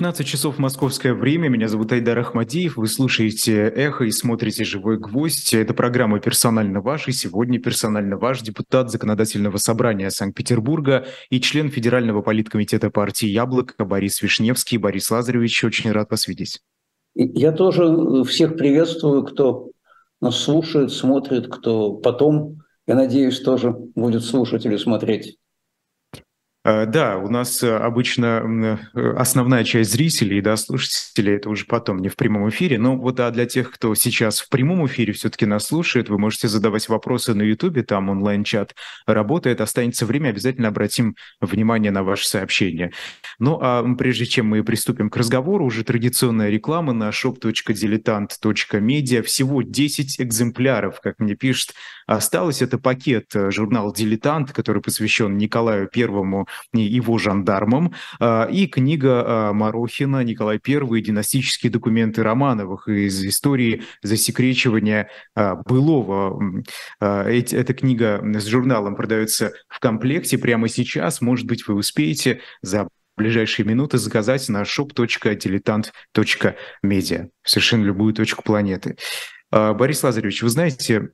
15 часов московское время. Меня зовут Айдар Ахмадиев. Вы слушаете «Эхо» и смотрите «Живой гвоздь». Это программа «Персонально ваш». И сегодня персонально ваш депутат Законодательного собрания Санкт-Петербурга и член Федерального политкомитета партии «Яблоко» Борис Вишневский. Борис Лазаревич, очень рад вас видеть. Я тоже всех приветствую, кто нас слушает, смотрит, кто потом, я надеюсь, тоже будет слушать или смотреть. Э, да, у нас э, обычно э, основная часть зрителей, да, слушателей, это уже потом, не в прямом эфире. Но вот а для тех, кто сейчас в прямом эфире все-таки нас слушает, вы можете задавать вопросы на YouTube, там онлайн-чат работает, останется время, обязательно обратим внимание на ваши сообщения. Ну а прежде чем мы приступим к разговору, уже традиционная реклама на shop.diletant.media. Всего 10 экземпляров, как мне пишет, осталось. Это пакет журнал «Дилетант», который посвящен Николаю Первому его жандармам, а, и книга а, Марохина «Николай I. Династические документы Романовых» из истории засекречивания а, былого. Эта книга с журналом продается в комплекте прямо сейчас. Может быть, вы успеете за ближайшие минуты заказать на shop.diletant.media совершенно любую точку планеты. Борис Лазаревич, вы знаете,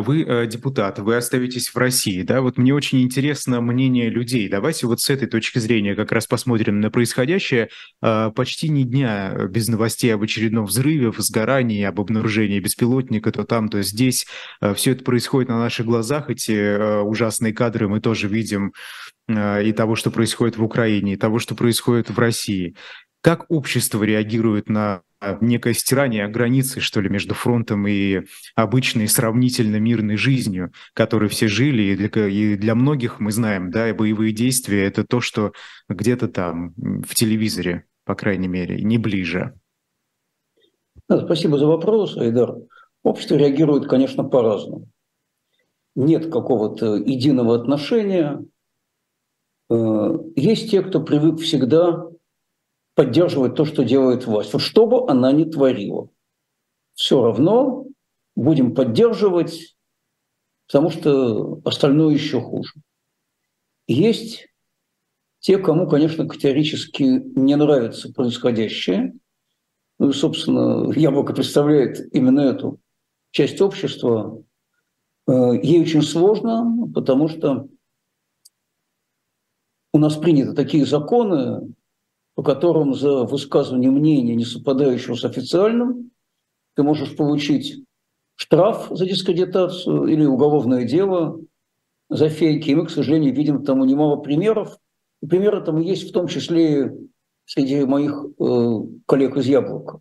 вы э, депутат, вы остаетесь в России, да, вот мне очень интересно мнение людей. Давайте вот с этой точки зрения как раз посмотрим на происходящее. А, почти ни дня без новостей об очередном взрыве, сгорании, об обнаружении беспилотника, то там, то здесь. А, Все это происходит на наших глазах, эти э, ужасные кадры мы тоже видим и того, что происходит в Украине, и того, что происходит в России. Как общество реагирует на некое стирание границы, что ли, между фронтом и обычной сравнительно мирной жизнью, которой все жили, и для, и для многих, мы знаем, да, боевые действия – это то, что где-то там, в телевизоре, по крайней мере, не ближе. Спасибо за вопрос, Айдар. Общество реагирует, конечно, по-разному. Нет какого-то единого отношения. Э, есть те, кто привык всегда поддерживать то, что делает власть. Вот что бы она ни творила, все равно будем поддерживать, потому что остальное еще хуже. Есть те, кому, конечно, категорически не нравится происходящее. Ну собственно, Яблоко представляет именно эту часть общества. Э, ей очень сложно, потому что у нас приняты такие законы, по которым за высказывание мнения, не совпадающего с официальным, ты можешь получить штраф за дискредитацию или уголовное дело за фейки. И мы, к сожалению, видим тому немало примеров. И примеры там есть в том числе среди моих э, коллег из «Яблока».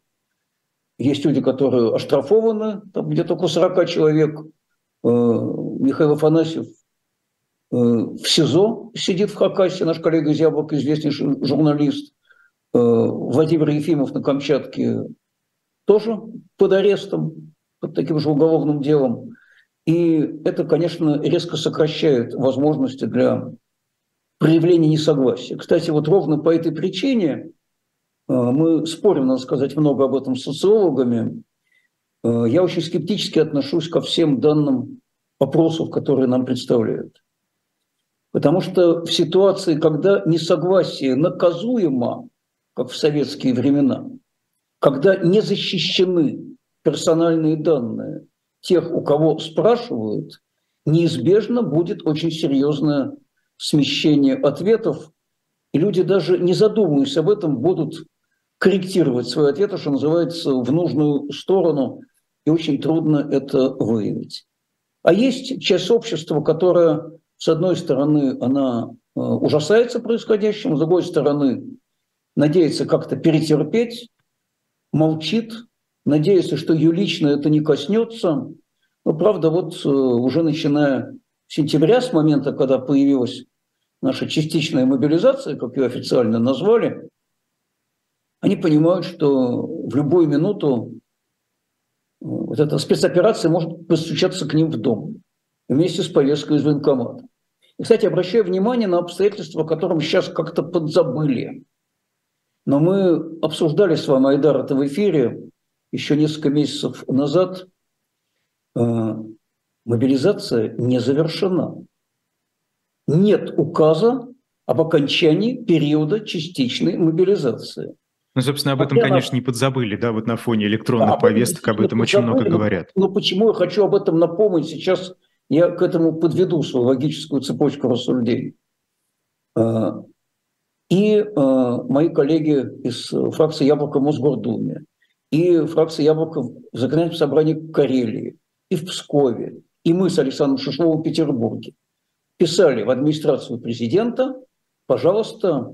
Есть люди, которые оштрафованы, там где-то около 40 человек. Э, Михаил Афанасьев э, в СИЗО сидит в Хакасии, наш коллега из «Яблока», известнейший журналист. Э, Владимир Ефимов на Камчатке тоже под арестом, под таким же уголовным делом. И это, конечно, резко сокращает возможности для проявления несогласия. Кстати, вот ровно по этой причине э, мы спорим, надо сказать, много об этом с социологами. Э, я очень скептически отношусь ко всем данным вопросов, которые нам представляют. Потому что в ситуации, когда несогласие наказуемо, как в советские времена, когда не защищены персональные данные тех, у кого спрашивают, неизбежно будет очень серьезное смещение ответов, и люди даже не задумываясь об этом будут корректировать свои ответы, что называется, в нужную сторону, и очень трудно это выявить. А есть часть общества, которая, с одной стороны, она э, ужасается происходящим, с другой стороны, надеется как-то перетерпеть, молчит, надеется, что ее лично это не коснется. Но правда, вот э, уже начиная с сентября, с момента, когда появилась наша частичная мобилизация, как ее официально назвали, они понимают, что в любую минуту вот эта спецоперация может постучаться к ним в дом вместе с повесткой из военкомата. И, кстати, обращаю внимание на обстоятельства, о котором сейчас как-то подзабыли. Но мы обсуждали с вами, Айдар, это в эфире еще несколько месяцев назад. Э, мобилизация не завершена. Нет указа об окончании периода частичной мобилизации. Ну, собственно, об этом, конечно, не подзабыли, да, вот на фоне электронных да, повесток об этом очень много говорят. Но почему я хочу об этом напомнить сейчас, я к этому подведу свою логическую цепочку рассуждений. И а, мои коллеги из фракции «Яблоко» в Мосгордуме, и фракции «Яблоко» в законодательном собрании Карелии, и в Пскове, и мы с Александром Шишовым в Петербурге писали в администрацию президента, пожалуйста,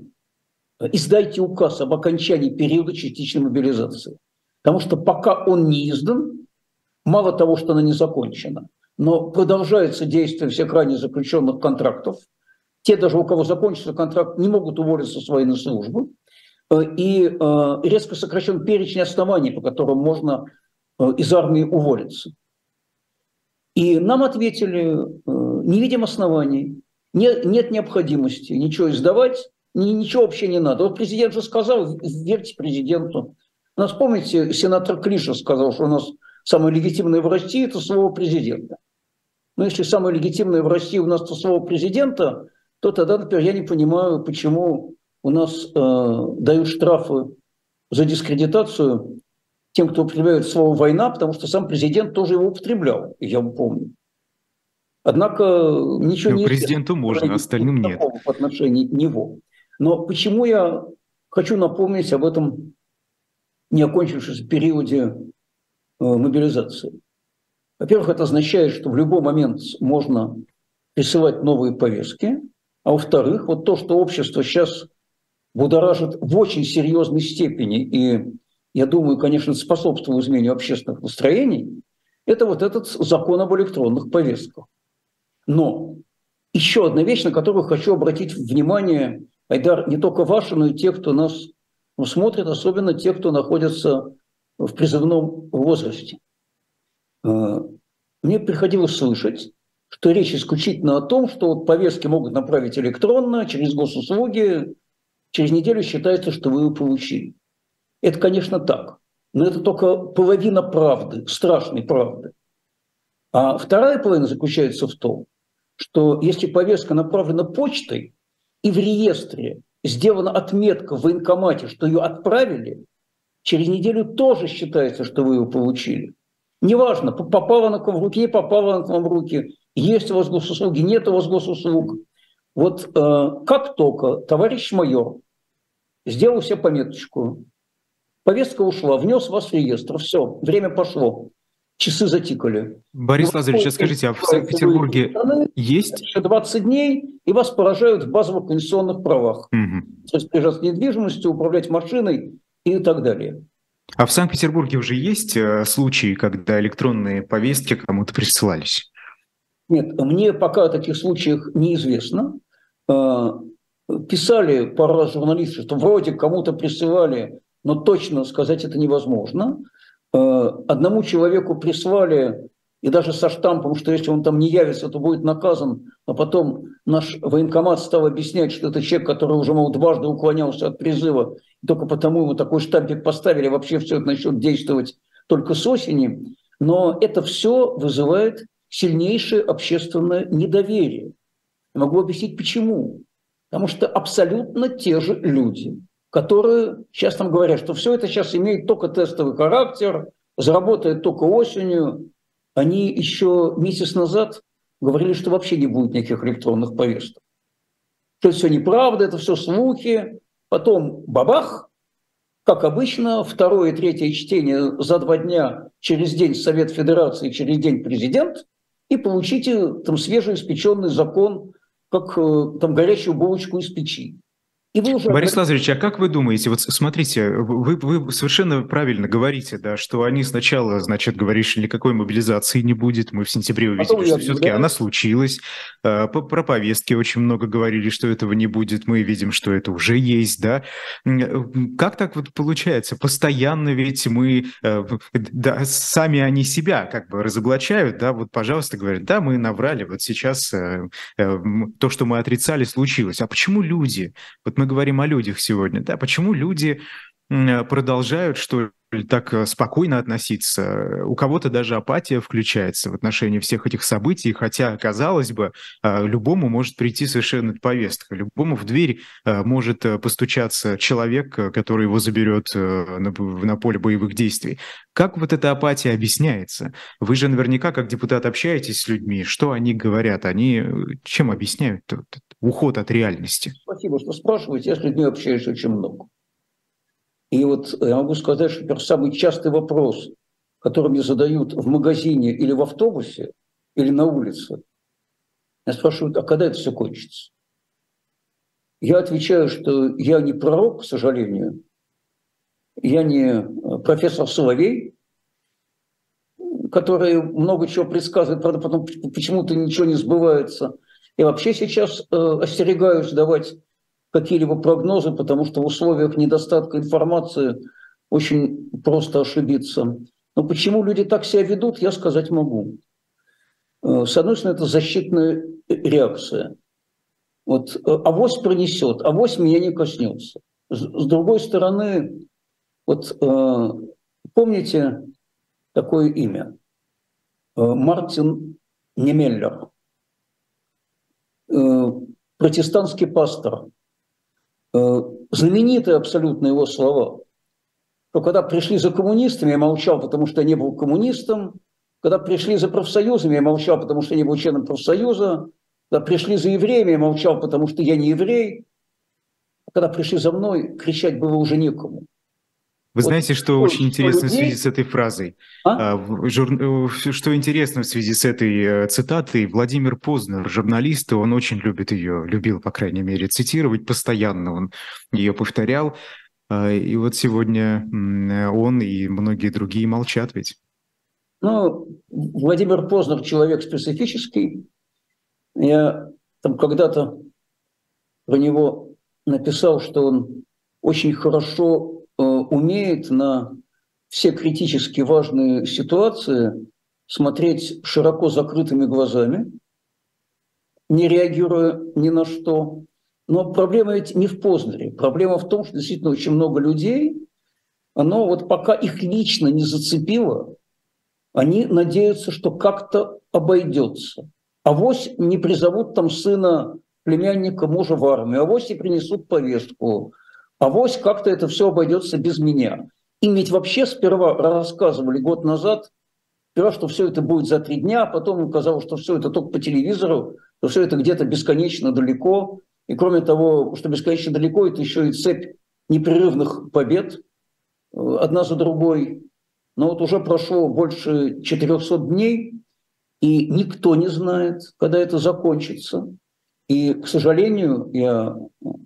издайте указ об окончании периода частичной мобилизации. Потому что пока он не издан, мало того, что она не закончена, но продолжается действие всех ранее заключенных контрактов. Те даже, у кого закончится контракт, не могут уволиться с военной службы. Э, и э, резко сокращен перечень оснований, по которым можно э, из армии уволиться. И нам ответили, не видим оснований, нет, нет необходимости ничего издавать, ничего вообще не надо. Вот президент же сказал, верьте президенту. У нас, помните, сенатор Клиша сказал, что у нас самое легитимное в России – это слово президента. Но если самое легитимное в России у нас это слово президента, то тогда, например, я не понимаю, почему у нас э, дают штрафы за дискредитацию тем, кто употребляет слово «война», потому что сам президент тоже его употреблял, я помню. Однако ничего ну, не Президенту можно, остальным нет. В отношении него. Но почему я хочу напомнить об этом не окончившемся периоде э, мобилизации? Во-первых, это означает, что в любой момент можно присылать новые повестки. А во-вторых, вот то, что общество сейчас будоражит в очень серьезной степени, и я думаю, конечно, способствует изменению общественных настроений, это вот этот закон об электронных повестках. Но еще одна вещь, на которую хочу обратить внимание Айдар, не только ваши, но и те, кто нас ну, смотрит, особенно те, кто находится в призывном возрасте. Э, мне приходилось слышать, что речь исключительно о том, что вот повестки могут направить электронно, через госуслуги, через неделю считается, что вы его получили. Это, конечно, так. Но это только половина правды, страшной правды. А вторая половина заключается в том, что если повестка направлена почтой, и в реестре сделана отметка в военкомате, что ее отправили, через неделю тоже считается, что вы ее получили. Неважно, попала она к вам в руки, не попала она к вам в руки, есть у вас госуслуги, нет у вас госуслуг. Вот э, как только товарищ майор сделал себе пометочку, повестка ушла, внес вас в реестр, все, время пошло часы затикали. Борис ну, Лазаревич, скажите, а в Санкт-Петербурге страны, есть? Еще 20 дней, и вас поражают в базовых конституционных правах. Угу. Распоряжаться недвижимостью, управлять машиной и так далее. А в Санкт-Петербурге уже есть э, случаи, когда электронные повестки кому-то присылались? Нет, мне пока о таких случаях неизвестно. Э, писали пару раз журналисты, что вроде кому-то присылали, но точно сказать это невозможно. Э, одному человеку прислали, и даже со штампом, что если он там не явится, то будет наказан, а потом наш военкомат стал объяснять, что это человек, который уже, мол, дважды уклонялся от призыва, и только потому ему такой штампик поставили, вообще все это начнет действовать только с осени. Но это все вызывает сильнейшее общественное недоверие. Я могу объяснить почему. Потому что абсолютно те же люди – которые сейчас нам говорят, что все это сейчас имеет только тестовый характер, заработает только осенью. Они еще месяц назад говорили, что вообще не будет никаких электронных повесток. Что это все неправда, это все слухи. Потом бабах, как обычно, второе и третье чтение за два дня, через день Совет Федерации, через день президент, и получите там свежеиспеченный закон, как э, там горячую булочку из печи. И вы уже... Борис Лазаревич, а как вы думаете, вот смотрите, вы, вы совершенно правильно говорите, да, что они сначала, значит, говорили, что никакой мобилизации не будет, мы в сентябре увидели, Потом что все-таки она случилась, э, про повестки очень много говорили, что этого не будет, мы видим, что это уже есть, да. Как так вот получается? Постоянно ведь мы, э, да, сами они себя как бы разоблачают, да, вот, пожалуйста, говорят, да, мы наврали, вот сейчас э, то, что мы отрицали, случилось. А почему люди? Вот мы говорим о людях сегодня, да, почему люди продолжают, что так э, спокойно относиться. У кого-то даже апатия включается в отношении всех этих событий, хотя, казалось бы, э, любому может прийти совершенно повестка, любому в дверь э, может постучаться человек, который его заберет на поле боевых действий. Как вот эта апатия объясняется? Вы же наверняка, как депутат, общаетесь с людьми. Что они говорят? Они чем объясняют уход от реальности? Спасибо, что спрашиваете. Я с людьми общаюсь очень много. И вот я могу сказать, что например, самый частый вопрос, который мне задают в магазине или в автобусе, или на улице, я спрашиваю, а когда это все кончится? Я отвечаю, что я не пророк, к сожалению, я не профессор Соловей, который много чего предсказывает, правда, потом почему-то ничего не сбывается. Я вообще сейчас э, остерегаюсь давать какие-либо прогнозы, потому что в условиях недостатка информации очень просто ошибиться. Но почему люди так себя ведут, я сказать могу. Э, с одной стороны, это защитная реакция. Вот э, авось пронесет, авось меня не коснется. С другой стороны, вот э, помните такое имя? Мартин Немеллер, протестантский пастор, знаменитые абсолютно его слова, что когда пришли за коммунистами, я молчал, потому что я не был коммунистом, когда пришли за профсоюзами, я молчал, потому что я не был членом профсоюза, когда пришли за евреями, я молчал, потому что я не еврей, когда пришли за мной, кричать было уже некому. Вы вот знаете, что, что очень интересно людей... в связи с этой фразой? А? А, жур... Что интересно в связи с этой э, цитатой? Владимир Познер, журналист, он очень любит ее, любил, по крайней мере, цитировать постоянно. Он ее повторял. А, и вот сегодня он и многие другие молчат ведь. Ну, Владимир Познер человек специфический. Я там когда-то про него написал, что он очень хорошо Э, умеет на все критически важные ситуации смотреть широко закрытыми глазами, не реагируя ни на что. Но проблема ведь не в Познере. Проблема в том, что действительно очень много людей, оно вот пока их лично не зацепило, они надеются, что как-то обойдется. А вось не призовут там сына, племянника, мужа в армию, а вось и принесут повестку, а вось как-то это все обойдется без меня. Им ведь вообще сперва рассказывали год назад, сперва, что все это будет за три дня, а потом им казалось, что все это только по телевизору, что все это где-то бесконечно далеко. И кроме того, что бесконечно далеко, это еще и цепь непрерывных побед, э, одна за другой. Но вот уже прошло больше 400 дней, и никто не знает, когда это закончится. И, к сожалению, я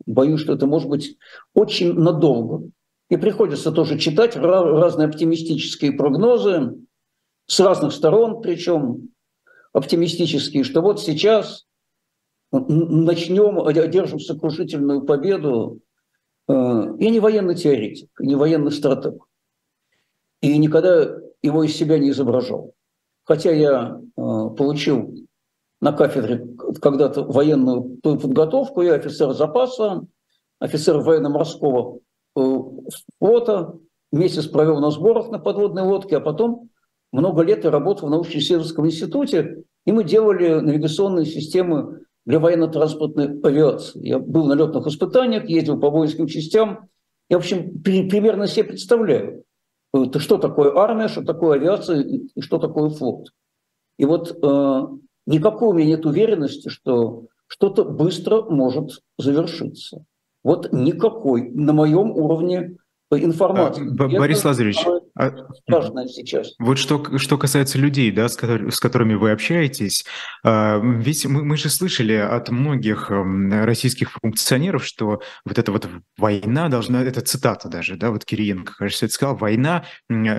боюсь, что это может быть очень надолго. И приходится тоже читать разные оптимистические прогнозы с разных сторон, причем оптимистические, что вот сейчас начнем, одержим сокрушительную победу. Э, я не военный теоретик, не военный стратег. И никогда его из себя не изображал. Хотя я э, получил на кафедре когда-то военную подготовку, я офицер запаса, офицер военно-морского э, флота, месяц провел на сборах на подводной лодке, а потом много лет я работал в научно-исследовательском институте, и мы делали навигационные системы для военно-транспортной авиации. Я был на летных испытаниях, ездил по воинским частям. Я, в общем, при, примерно себе представляю, э, что такое армия, что такое авиация и что такое флот. И вот э, никакой у меня нет уверенности, что что-то быстро может завершиться. Вот никакой на моем уровне информации. Борис Это, Лазаревич, а, важное сейчас. Вот что, что касается людей, да, с, который, с которыми вы общаетесь, э, ведь мы, мы же слышали от многих э, российских функционеров, что вот эта вот война должна, это цитата даже, да, вот Кириенко, кажется, это сказал, война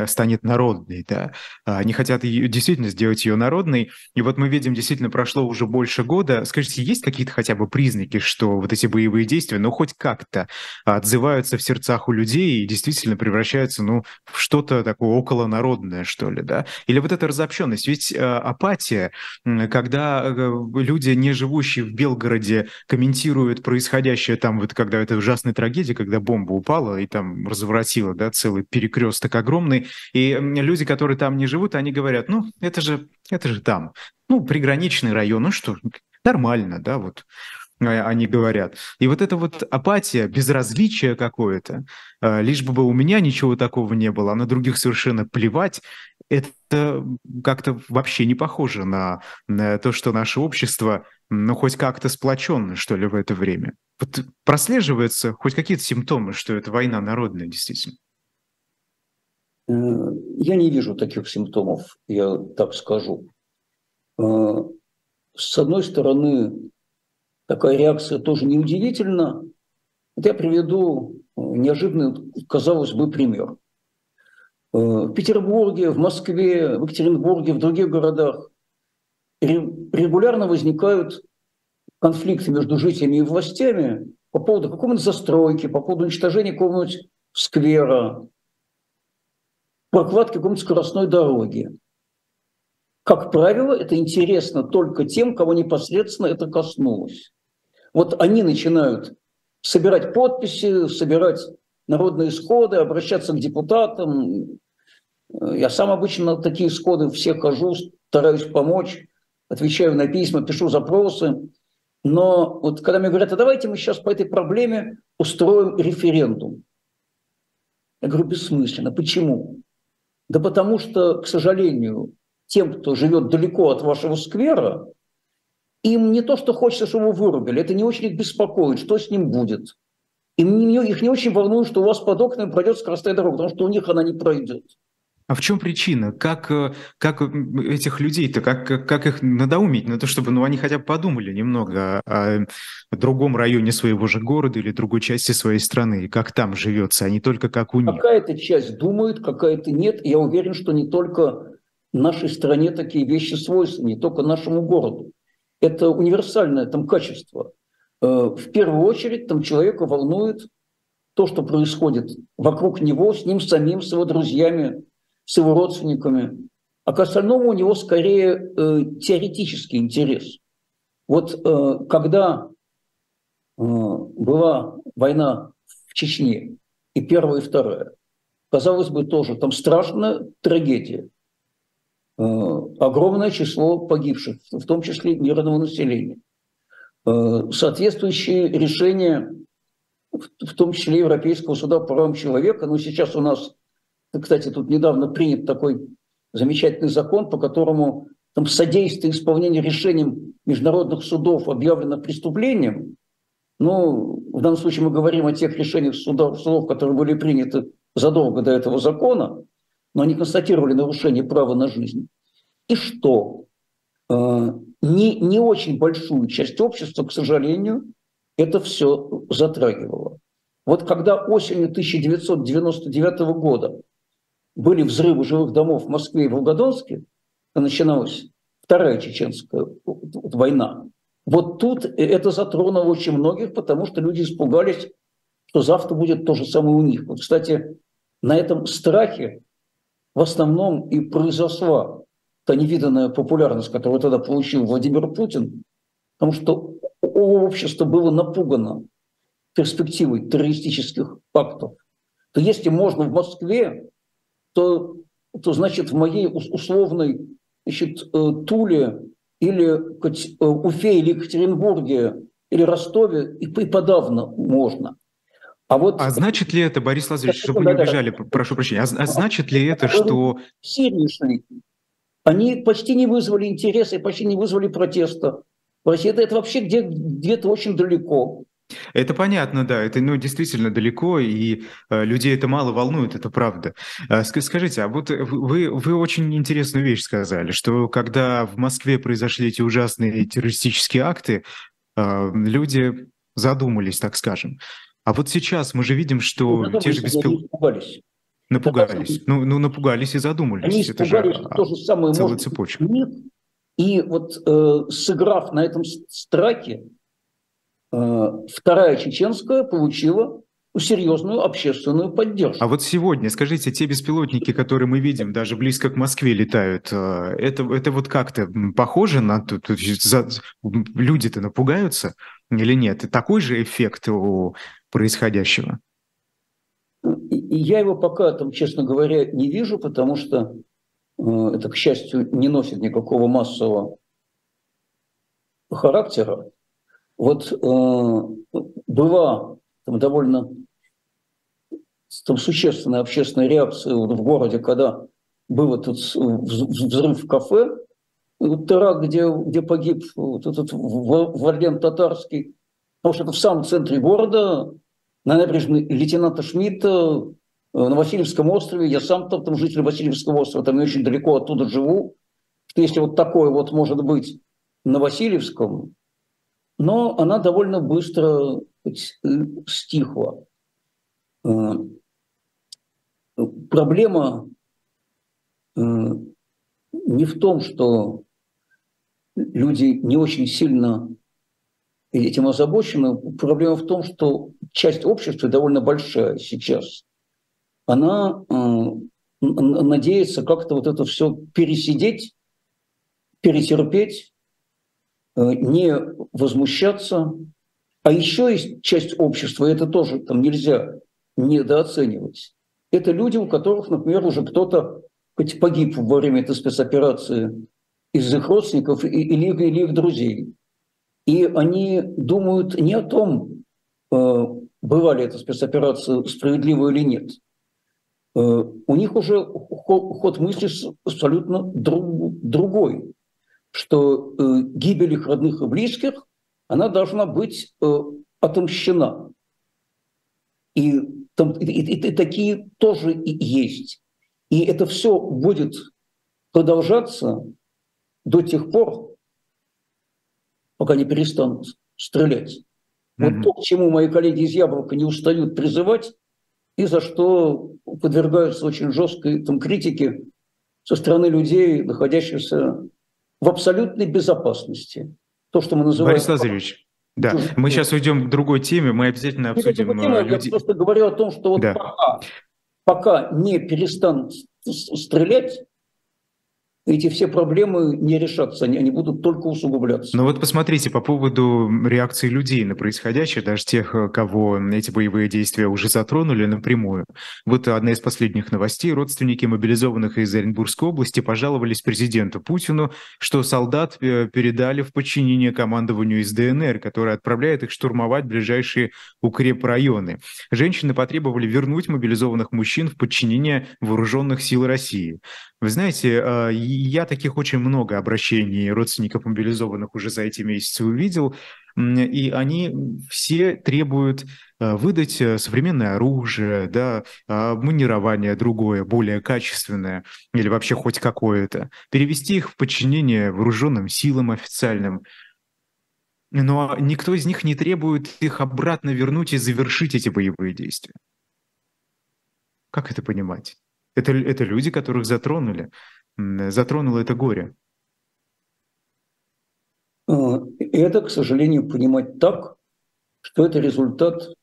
станет народной, да, они хотят ее, действительно сделать ее народной, и вот мы видим, действительно прошло уже больше года, скажите, есть какие-то хотя бы признаки, что вот эти боевые действия, ну, хоть как-то отзываются в сердцах у людей и действительно превращаются, ну, в что-то такое околонародное, что ли, да? Или вот эта разобщенность. Ведь э, апатия, когда э, люди, не живущие в Белгороде, комментируют происходящее там, вот когда это ужасная трагедия, когда бомба упала и там разворотила, да, целый перекресток огромный, и люди, которые там не живут, они говорят, ну, это же, это же там, ну, приграничный район, ну что, нормально, да, вот. А, они говорят. И вот эта вот апатия, безразличие какое-то, а, лишь бы у меня ничего такого не было, а на других совершенно плевать, это как-то вообще не похоже на, на то, что наше общество, ну, хоть как-то сплоченно, что ли, в это время. Вот прослеживаются хоть какие-то симптомы, что это война народная, действительно? Э, я не вижу таких симптомов, я так скажу. Э, с одной стороны, такая реакция тоже неудивительна. Вот я приведу э, неожиданный, казалось бы, пример. Э, в Петербурге, в Москве, в Екатеринбурге, в других городах регулярно возникают конфликты между жителями и властями по поводу какой-нибудь застройки, по поводу уничтожения какого-нибудь сквера, прокладки какой-нибудь скоростной дороги. Как правило, это интересно только тем, кого непосредственно это коснулось. Вот они начинают собирать подписи, собирать народные сходы, обращаться к депутатам. Я сам обычно на такие сходы все хожу, стараюсь помочь, отвечаю на письма, пишу запросы. Но вот когда мне говорят, а давайте мы сейчас по этой проблеме устроим референдум. Я говорю, бессмысленно. Почему? Да потому что, к сожалению, тем, кто живет далеко от вашего сквера, им не то, что хочется, чтобы его вырубили, это не очень их беспокоит, что с ним будет. Им не, их не очень волнует, что у вас под окнами пройдет скоростная дорога, потому что у них она не пройдет. А в чем причина? Как, э, как этих людей-то, как, как их надоумить на то, чтобы ну, они хотя бы подумали немного о, о другом районе своего же города или другой части своей страны, и как там живется, а не только как у них? Какая-то часть думает, какая-то нет. Я уверен, что не только нашей стране такие вещи свойственны, не только нашему городу это универсальное там качество. Э, в первую очередь там человека волнует то, что происходит вокруг него, с ним самим, с его друзьями, с его родственниками. А к остальному у него скорее э, теоретический интерес. Вот э, когда э, была война в Чечне, и первая, и вторая, казалось бы, тоже там страшная трагедия. Э, огромное число погибших, в том числе мирного населения. Э, соответствующие решения, в том числе Европейского суда по правам человека, но сейчас у нас, кстати, тут недавно принят такой замечательный закон, по которому там содействие исполнению решений международных судов объявлено преступлением. Ну, в данном случае мы говорим о тех решениях судов, судов которые были приняты задолго до этого закона – но они констатировали нарушение права на жизнь. И что? Э, не, не очень большую часть общества, к сожалению, это все затрагивало. Вот когда осенью 1999 года были взрывы жилых домов в Москве и Волгодонске, начиналась Вторая чеченская война, вот тут это затронуло очень многих, потому что люди испугались, что завтра будет то же самое у них. Вот, кстати, на этом страхе в основном и произошла та невиданная популярность, которую тогда получил Владимир Путин, потому что общество было напугано перспективой террористических актов, то если можно в Москве, то, то значит в моей условной значит, э, Туле или э, Уфе или Екатеринбурге или Ростове и подавно можно – а, вот... а значит ли это, Борис Лазаревич, чтобы не убежали, прошу прощения, а, а значит ли это, что... Шли. Они почти не вызвали интереса и почти не вызвали протеста. В России это, это вообще где, где-то очень далеко. Это понятно, да, это ну, действительно далеко, и э, людей это мало волнует, это правда. Э, скажите, а вот вы, вы очень интересную вещь сказали, что когда в Москве произошли эти ужасные террористические акты, э, люди задумались, так скажем. А вот сейчас мы же видим, что ну, те же беспилотники... Напугались. Напугались. Ну, ну, напугались и задумались. Они это же то же самое целая может цепочка. Нет. И вот э, сыграв на этом страхе, э, вторая чеченская получила серьезную общественную поддержку. А вот сегодня, скажите, те беспилотники, которые мы видим, даже близко к Москве летают, э, это, это вот как-то похоже на... Люди-то напугаются или нет? И такой же эффект у происходящего? Я его пока, там, честно говоря, не вижу, потому что э, это, к счастью, не носит никакого массового характера. Вот э, была там довольно там, существенная общественная реакция в городе, когда был этот взрыв в кафе, теракт, где, где погиб вот этот Варлен Татарский, потому что это в самом центре города, на набережной лейтенанта Шмидта, э, на Васильевском острове. Я сам там, там житель Васильевского острова, там не очень далеко оттуда живу. Что если вот такое вот может быть на Васильевском, но она довольно быстро стихла. Э, проблема э, не в том, что люди не очень сильно этим озабочены. Проблема в том, что часть общества довольно большая сейчас. Она э, надеется как-то вот это все пересидеть, перетерпеть, э, не возмущаться. А еще есть часть общества, и это тоже там нельзя недооценивать. Это люди, у которых, например, уже кто-то хоть погиб во время этой спецоперации из их родственников или, или их друзей. И они думают не о том, э, была ли эта спецоперация справедлива или нет. Э, у них уже ход мысли абсолютно другой, что э, гибель их родных и близких, она должна быть отомщена. И, там, и, и, и такие тоже есть. И это все будет продолжаться до тех пор, пока не перестанут стрелять. Вот mm-hmm. то, к чему мои коллеги из Яблока не устают призывать, и за что подвергаются очень жесткой там, критике со стороны людей, находящихся в абсолютной безопасности. То, что мы называем... Борис Лазаревич, да, мы сейчас уйдем к другой теме, мы обязательно обсудим... Тема, люди... Я просто говорю о том, что вот да. пока, пока не перестанут стрелять, эти все проблемы не решатся, они, они будут только усугубляться. Ну вот посмотрите по поводу реакции людей на происходящее, даже тех, кого эти боевые действия уже затронули напрямую. Вот одна из последних новостей. Родственники мобилизованных из Оренбургской области пожаловались президенту Путину, что солдат э, передали в подчинение командованию из ДНР, которое отправляет их штурмовать ближайшие укрепрайоны. Женщины потребовали вернуть мобилизованных мужчин в подчинение вооруженных сил России. Вы знаете, а, я таких очень много обращений родственников мобилизованных уже за эти месяцы увидел, и они все требуют а, выдать э, современное оружие, да, манирование другое, более качественное или вообще хоть какое-то, перевести их в подчинение вооруженным силам официальным. Но никто из них не требует их обратно вернуть и завершить эти боевые действия. Как это понимать? Это, это люди, которых затронули, затронуло это горе. А, это, к сожалению, понимать так, что это результат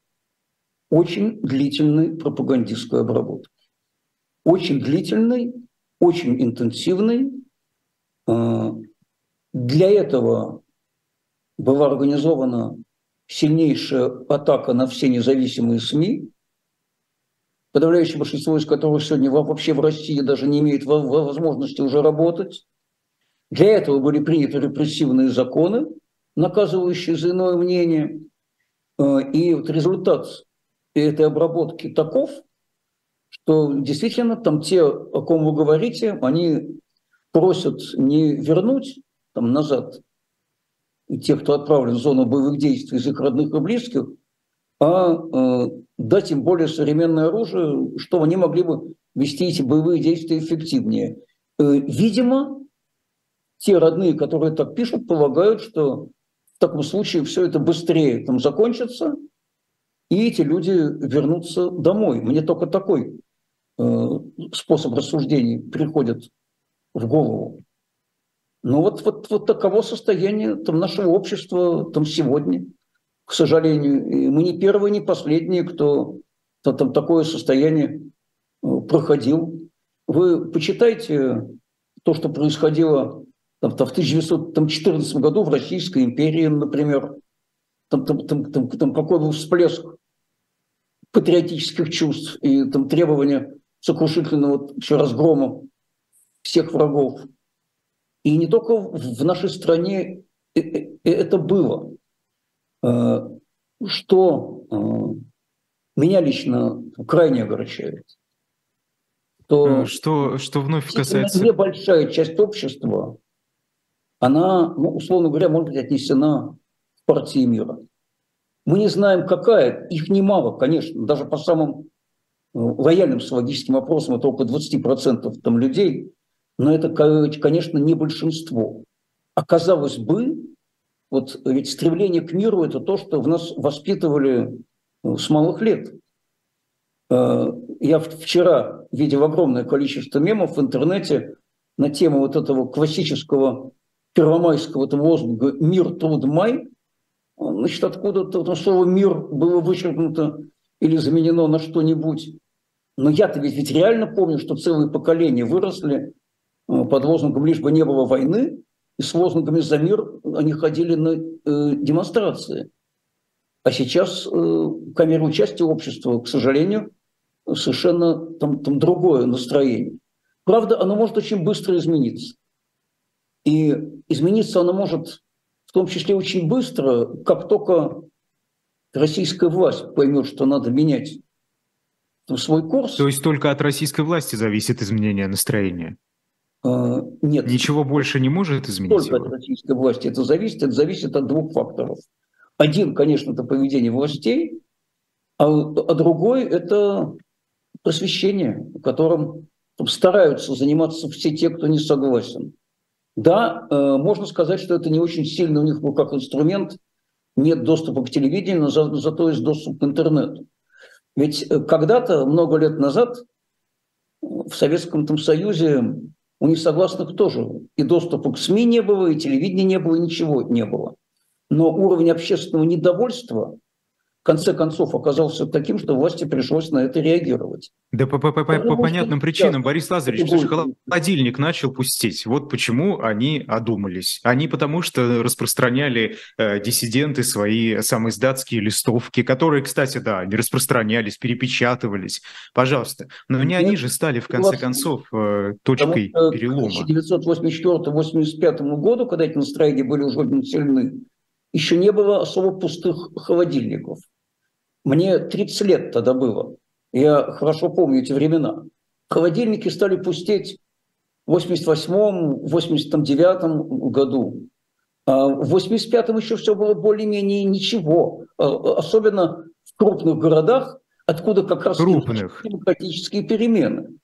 очень длительной пропагандистской обработки. Очень длительной, очень интенсивной. А, для этого была организована сильнейшая атака на все независимые СМИ, подавляющее большинство из которых сегодня вообще в России даже не имеет возможности уже работать. Для этого были приняты репрессивные законы, наказывающие за иное мнение. Э, и вот результат этой обработки таков, что действительно там те, о ком вы говорите, они просят не вернуть там назад тех, кто отправлен в зону боевых действий из их родных и близких, а дать им более современное оружие, чтобы они могли бы вести эти боевые действия эффективнее. Э, видимо, те родные, которые так пишут, полагают, что в таком случае все это быстрее там закончится, и эти люди вернутся домой. Мне только такой э, способ рассуждений приходит в голову. Ну вот, вот, вот таково состояние там, нашего общества там, сегодня, к сожалению. И мы не первые, не последние, кто там, такое состояние э, проходил. Вы почитайте то, что происходило там, там, в 1914 году в Российской империи, например. Там, там, там, там, там какой был всплеск патриотических чувств и там, требования сокрушительного еще разгрома всех врагов. И не только в нашей стране э, э, это было. Э, что меня лично крайне огорчает. То что, что вновь касается... Небольшая часть общества, она, ну, условно говоря, может быть отнесена к партии мира. Мы не знаем, какая, их немало, конечно, даже по самым лояльным социологическим опросам это около 20% там, людей, но это, конечно, не большинство. Оказалось бы, вот ведь стремление к миру – это то, что в нас воспитывали э, с малых лет. Э, я вчера видел огромное количество мемов в интернете на тему вот этого классического первомайского этого лозунга «Мир, труд, май». Значит, откуда-то слово «мир» было вычеркнуто или заменено на что-нибудь. Но я-то ведь, ведь реально помню, что целые поколения выросли Э, под лозунгом «лишь бы не было войны», и с лозунгами «за мир» они ходили на э, демонстрации. А сейчас э, камера участия общества, к сожалению, совершенно там, там другое настроение. Правда, оно может очень быстро измениться. И измениться оно может в том числе очень быстро, как только российская власть поймет, что надо менять свой курс. То есть только от российской власти зависит изменение настроения? А, нет. Ничего больше не может изменить Только его? от российской власти это зависит. Это зависит от двух факторов. Один, конечно, это поведение властей, а, а другой – это просвещение, которым стараются заниматься все те, кто не согласен. Да, э, можно сказать, что это не очень сильно у них был как инструмент, нет доступа к телевидению, но за, зато есть доступ к интернету. Ведь э, когда-то, много лет назад, в Советском там, Союзе у несогласных тоже и доступа к СМИ не было, и телевидения не было, ничего не было. Но уровень общественного недовольства конце концов оказался таким, что власти пришлось на это реагировать. Да по, по, по, по понятным причинам, Борис Лазаревич, потому что холодильник начал пустить. Вот почему они одумались. Они потому что распространяли э, диссиденты свои самоиздатские листовки, которые, кстати, да, они распространялись, перепечатывались. Пожалуйста. Но не они же стали, в конце концов, э, точкой потому, перелома. К 1984-1985 году, когда эти настроения были уже сильны, еще не было особо пустых холодильников. Мне 30 лет тогда было. Я хорошо помню эти времена. Холодильники стали пустеть в 88-м, 89-м году. А в 85-м еще все было более-менее ничего. А, особенно в крупных городах, откуда как раз крупных. демократические перемены,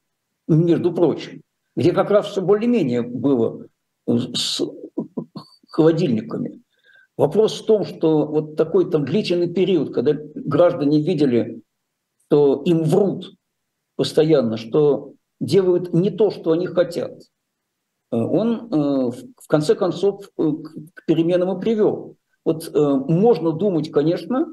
между прочим. Где как раз все более-менее было с холодильниками. Вопрос в том, что вот такой там длительный период, когда граждане видели, что им врут постоянно, что делают не то, что они хотят, э, он э, в конце концов э, к переменам и привел. Вот можно думать, конечно,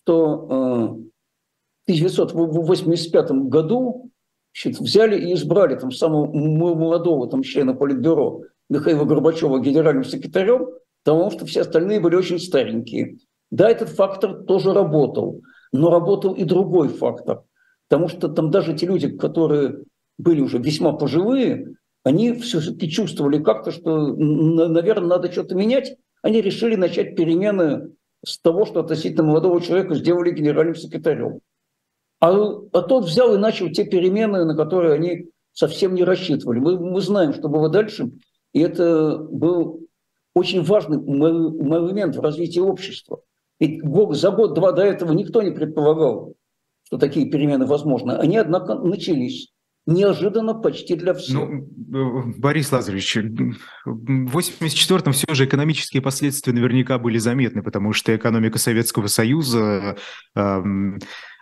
что в 1985 году значит, взяли и избрали там самого молодого там, члена Политбюро Михаила Горбачева генеральным секретарем, потому что все остальные были очень старенькие. Да, этот фактор тоже работал, но работал и другой фактор, потому что там даже те люди, которые были уже весьма пожилые, они все-таки чувствовали как-то, что, наверное, надо что-то менять. Они решили начать перемены с того, что относительно молодого человека сделали генеральным секретарем. А, а тот взял и начал те перемены, на которые они совсем не рассчитывали. Мы, мы знаем, что было дальше, и это был очень важный момент в развитии общества. Ведь за год-два до этого никто не предполагал, что такие перемены возможны. Они, однако, начались неожиданно почти для всех. Ну, Борис Лазаревич, в 1984-м все же экономические последствия наверняка были заметны, потому что экономика Советского Союза э,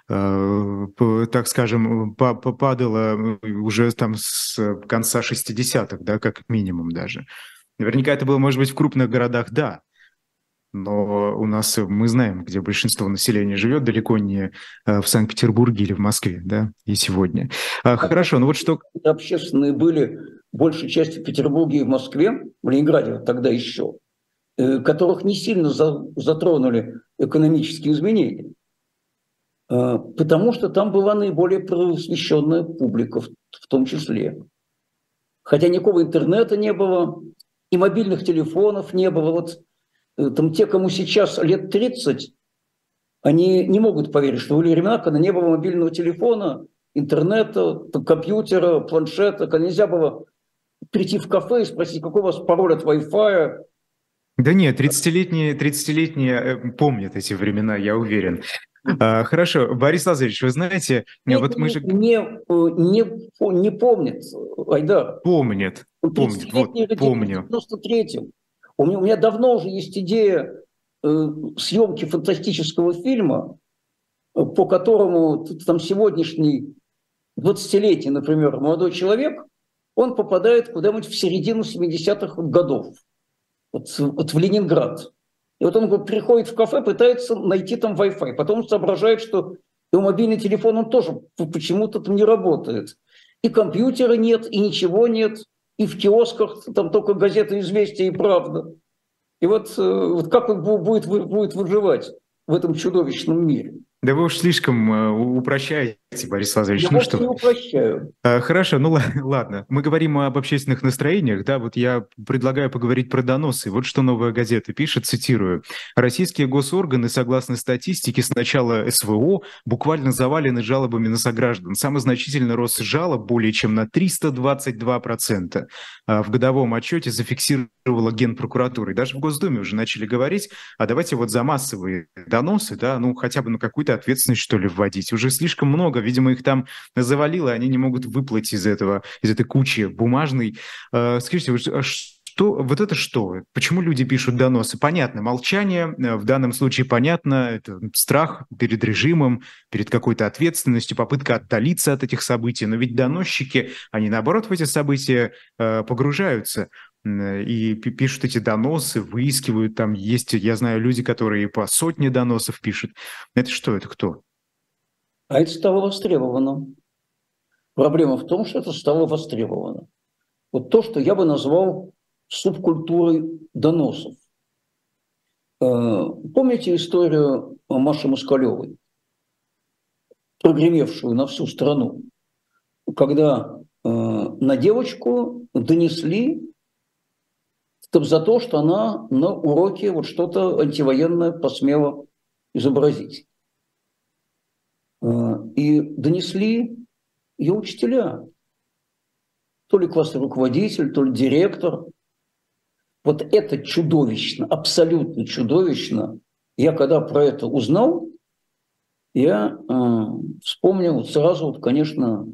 э, так скажем, падала уже там с конца 60-х, да, как минимум даже. Наверняка это было, может быть, в крупных городах, да, но у нас мы знаем, где большинство населения живет, далеко не э, в Санкт-Петербурге или в Москве, да, и сегодня. А, хорошо, ну вот что... Общественные были большей части в Петербурге и в Москве, в Ленинграде тогда еще, э, которых не сильно затронули экономические изменения, э, потому что там была наиболее просвещенная публика в том числе. Хотя никакого интернета не было, и мобильных телефонов не было. Вот Э, там те, кому сейчас лет 30, они не могут поверить, что были времена, когда не было мобильного телефона, интернета, компьютера, планшета, когда нельзя было прийти в кафе и спросить, какой у вас пароль от Wi-Fi. Да нет, 30-летние 30 помнят эти времена, я уверен. А, хорошо, Борис Лазаревич, вы знаете, нет, вот мы же... Не, не, не помнит, Айдар. Помнит, помнит, вот, помню. В 93-м. У меня, у меня давно уже есть идея э, съемки фантастического фильма, э, по которому там сегодняшний 20-летний, например, молодой человек, он попадает куда-нибудь в середину 70-х годов, вот, вот в Ленинград. И вот он приходит в кафе, пытается найти там Wi-Fi. Потом соображает, что его мобильный телефон он тоже почему-то там не работает. И компьютера нет, и ничего нет и в киосках там только газеты «Известия» и «Правда». И вот, э, вот как он будет, будет выживать в этом чудовищном мире? Да вы уж слишком э, упрощаете, Борис Лазаревич. Я ну что? не упрощаю. А, хорошо, ну ладно. Мы говорим об общественных настроениях, да, вот я предлагаю поговорить про доносы. Вот что «Новая газета» пишет, цитирую. «Российские госорганы, согласно статистике, с начала СВО буквально завалены жалобами на сограждан. Самый значительный рост жалоб более чем на 322%. А в годовом отчете зафиксировала Генпрокуратура. И даже в Госдуме уже начали говорить, а давайте вот за массовые доносы, да, ну хотя бы на какую-то какую-то ответственность, что ли, вводить. Уже слишком много, видимо, их там завалило, они не могут выплатить из этого, из этой кучи бумажной. Э, скажите, а что, вот это что? Почему люди пишут доносы? Понятно, молчание, э, в данном случае понятно, это страх перед режимом, перед какой-то ответственностью, попытка отдалиться от этих событий. Но ведь доносчики, они наоборот в эти события э, погружаются и пишут эти доносы, выискивают, там есть, я знаю, люди, которые по сотне доносов пишут. Это что, это кто? А это стало востребовано. Проблема в том, что это стало востребовано. Вот то, что я бы назвал субкультурой доносов. Э, помните историю Маши Москалевой, прогремевшую на всю страну, когда э, на девочку донесли за то, что она на уроке вот что-то антивоенное посмела изобразить. Э, и донесли ее учителя. То ли классный руководитель, то ли директор. Вот это чудовищно, абсолютно чудовищно. Я когда про это узнал, я э, вспомнил сразу, конечно,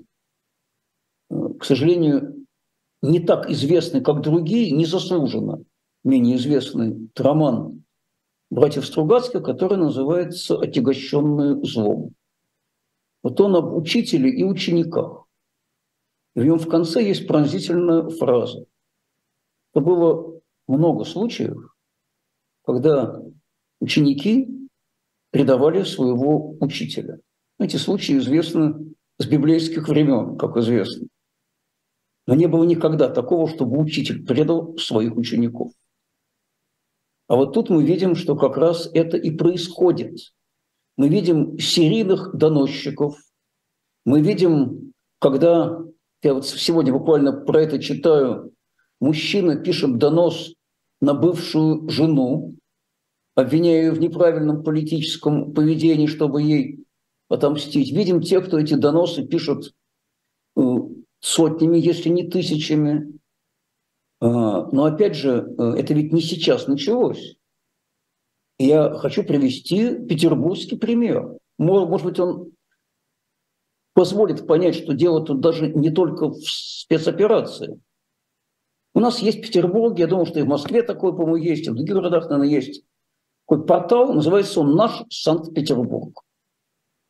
э, к сожалению, не так известный, как другие, незаслуженно менее известный роман братьев Стругацких, который называется «Отягощенные злом». Вот он об учителе и учениках. В нем в конце есть пронзительная фраза. Это было много случаев, когда ученики предавали своего учителя. Эти случаи известны с библейских времен, как известно. Но не было никогда такого, чтобы учитель предал своих учеников. А вот тут мы видим, что как раз это и происходит. Мы видим серийных доносчиков, мы видим, когда, я вот сегодня буквально про это читаю, мужчина пишет донос на бывшую жену, обвиняя ее в неправильном политическом поведении, чтобы ей отомстить. Видим те, кто эти доносы пишут э, сотнями, если не тысячами. Но опять же, это ведь не сейчас началось. Я хочу привести петербургский пример. Может быть, он позволит понять, что дело тут даже не только в спецоперации. У нас есть Петербург, я думаю, что и в Москве такой, по-моему, есть, и в других городах, наверное, есть. Такой портал, называется он «Наш Санкт-Петербург».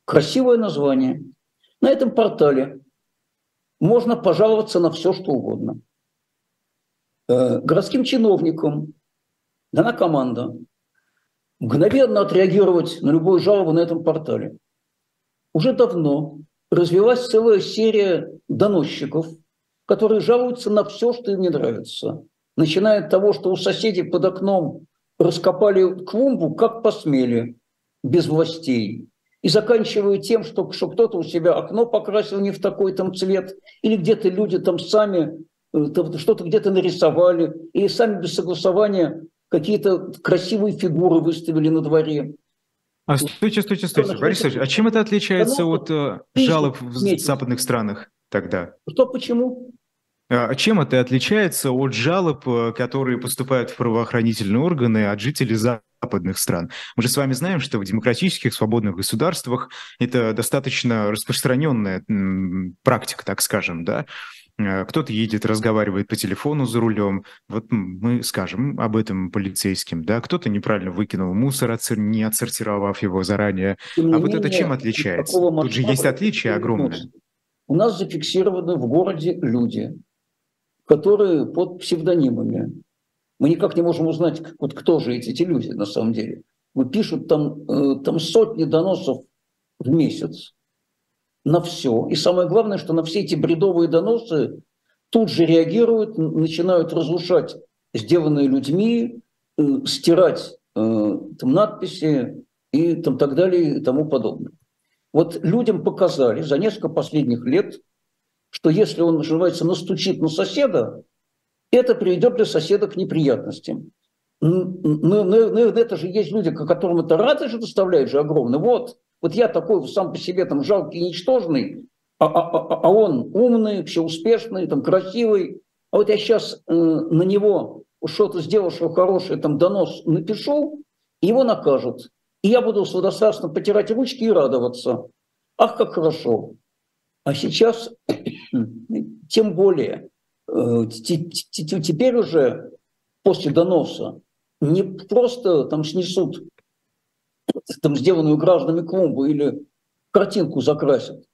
Красивое название. На этом портале можно пожаловаться на все, что угодно. Э, городским чиновникам дана команда мгновенно отреагировать на любую жалобу на этом портале. Уже давно развилась целая серия доносчиков, которые жалуются на все, что им не нравится. Начиная от того, что у соседей под окном раскопали клумбу, как посмели, без властей. И заканчивая тем, что, что кто-то у себя окно покрасил не в такой там цвет, или где-то люди там сами э, что-то где-то нарисовали, или сами без согласования какие-то красивые фигуры выставили на дворе. А стойте, стойте, стойте. Борис Ильич, а чем это отличается от э, жалоб в западных странах тогда? Что, почему? А чем это отличается от жалоб, э, которые поступают в правоохранительные органы от жителей западных стран? Мы же с вами знаем, что в демократических свободных государствах это достаточно распространенная практика, так скажем, да? Э, кто-то едет, разговаривает по телефону за рулем. Вот мы скажем об этом полицейским, да, кто-то неправильно выкинул мусор, не отсортировав его заранее. а вот менее, это чем отличается? Тут же есть отличие огромное. У нас зафиксированы в городе люди, которые под псевдонимами. Мы никак не можем узнать, вот кто же эти, эти люди на самом деле. Мы пишут там, э, там сотни доносов в месяц на все. И самое главное, что на все эти бредовые доносы тут же реагируют, начинают разрушать сделанные людьми, э, стирать э, там, надписи и там, так далее и тому подобное. Вот людям показали за несколько последних лет, что если он, называется, настучит на соседа, это приведет для соседа к неприятностям. Но, но, но это же есть люди, которым это радость доставляет же огромно. Вот, вот я такой сам по себе там жалкий, ничтожный, а, а, а, а он умный, все успешный, там красивый. А вот я сейчас э, на него что-то сделал, что хорошее, там донос напишу, и его накажут. И я буду сладострастно потирать ручки и радоваться. Ах, как хорошо. А сейчас тем более, теперь уже после доноса не просто там снесут там сделанную гражданами клумбу или картинку закрасят,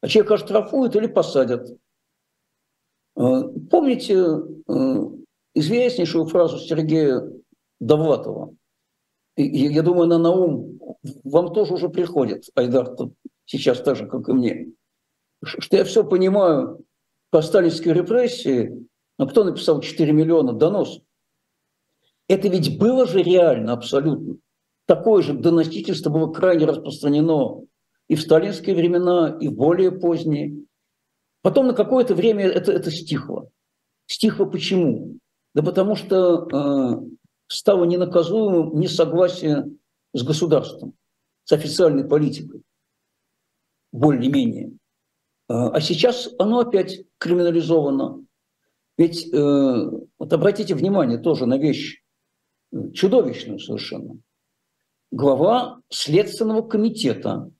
а человека оштрафуют или посадят. Э, помните э, известнейшую фразу Сергея Довлатова? Я думаю, она на ум вам тоже уже приходит, Айдар, сейчас так же, как и мне. Что я все понимаю по сталинской репрессии, но кто написал 4 миллиона доносов? Это ведь было же реально абсолютно такое же доносительство было крайне распространено и в сталинские времена, и в более поздние. Потом на какое-то время это, это стихло. Стихло почему? Да потому что э, стало ненаказуемым несогласие с государством, с официальной политикой, более-менее. Э, а сейчас оно опять криминализовано. Ведь э, вот обратите внимание тоже на вещь э, чудовищную совершенно – глава Следственного комитета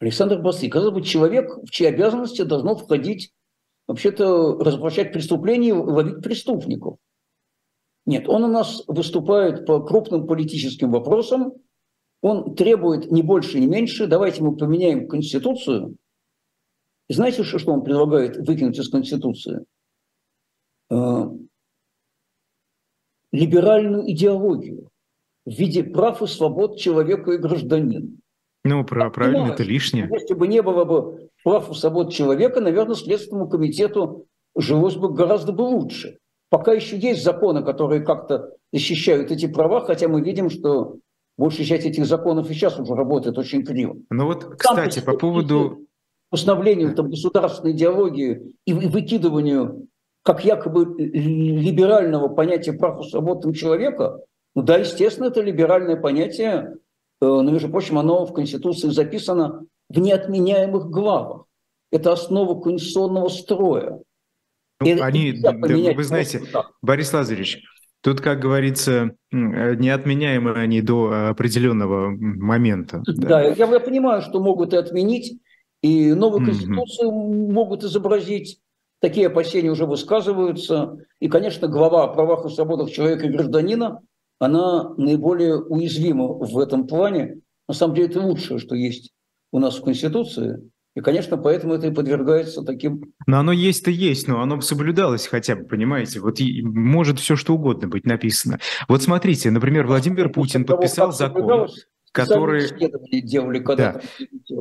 Александр Басты. Казалось бы, человек, в чьи обязанности должно входить вообще-то разоблачать преступления и ловить преступников. Нет, он у нас выступает по крупным политическим вопросам, он требует не больше, не меньше, давайте мы поменяем Конституцию. И знаете, что он предлагает выкинуть из Конституции? Э, либеральную идеологию в виде прав и свобод человека и гражданина. Ну, про, правильно, это лишнее. Если бы не было бы прав и свобод человека, наверное, Следственному комитету жилось бы гораздо бы лучше. Пока еще есть законы, которые как-то защищают эти права, хотя мы видим, что большая часть этих законов и сейчас уже работает очень криво. Ну вот, кстати, по поводу... Установлению там, государственной идеологии и выкидыванию как якобы либерального понятия прав и свобод человека, ну да, естественно, это либеральное понятие, э, но, между прочим, оно в Конституции записано в неотменяемых главах. Это основа конституционного строя. Ну, они, да, вы знаете, Борис Лазаревич, Тут, как говорится, неотменяемы они до определенного момента. Да, да я, я понимаю, что могут и отменить, и новую конституцию mm-hmm. могут изобразить. Такие опасения уже высказываются. И, конечно, глава о правах и свободах человека и гражданина, она наиболее уязвима в этом плане. На самом деле это лучшее, что есть у нас в Конституции. И, конечно, поэтому это и подвергается таким... Но оно есть-то есть, но оно соблюдалось хотя бы, понимаете? Вот может все что угодно быть написано. Вот смотрите, например, Владимир Путин подписал закон, который... делали когда-то. Да.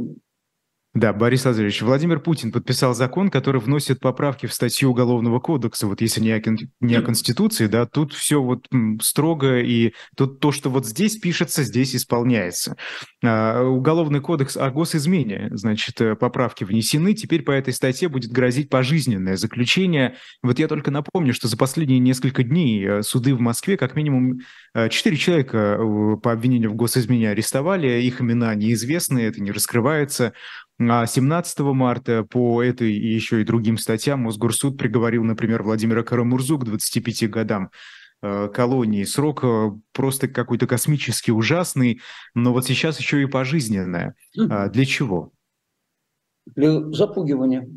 Да, Борис Лазаревич, Владимир Путин подписал закон, который вносит поправки в статью Уголовного кодекса, вот если не о, не о Конституции, да, тут все вот строго, и тут то, что вот здесь пишется, здесь исполняется. А, Уголовный кодекс о госизмене, значит, э, поправки внесены, теперь по этой статье будет грозить пожизненное заключение. Вот я только напомню, что за последние несколько дней э, суды в Москве как минимум э, четыре человека по обвинению в госизмене арестовали, их имена неизвестны, это не раскрывается. А 17 марта по этой и еще и другим статьям Мосгорсуд приговорил, например, Владимира Карамурзу к 25 годам э, колонии. Срок э, просто какой-то космически ужасный, но вот сейчас еще и пожизненное. А для чего? Для запугивания.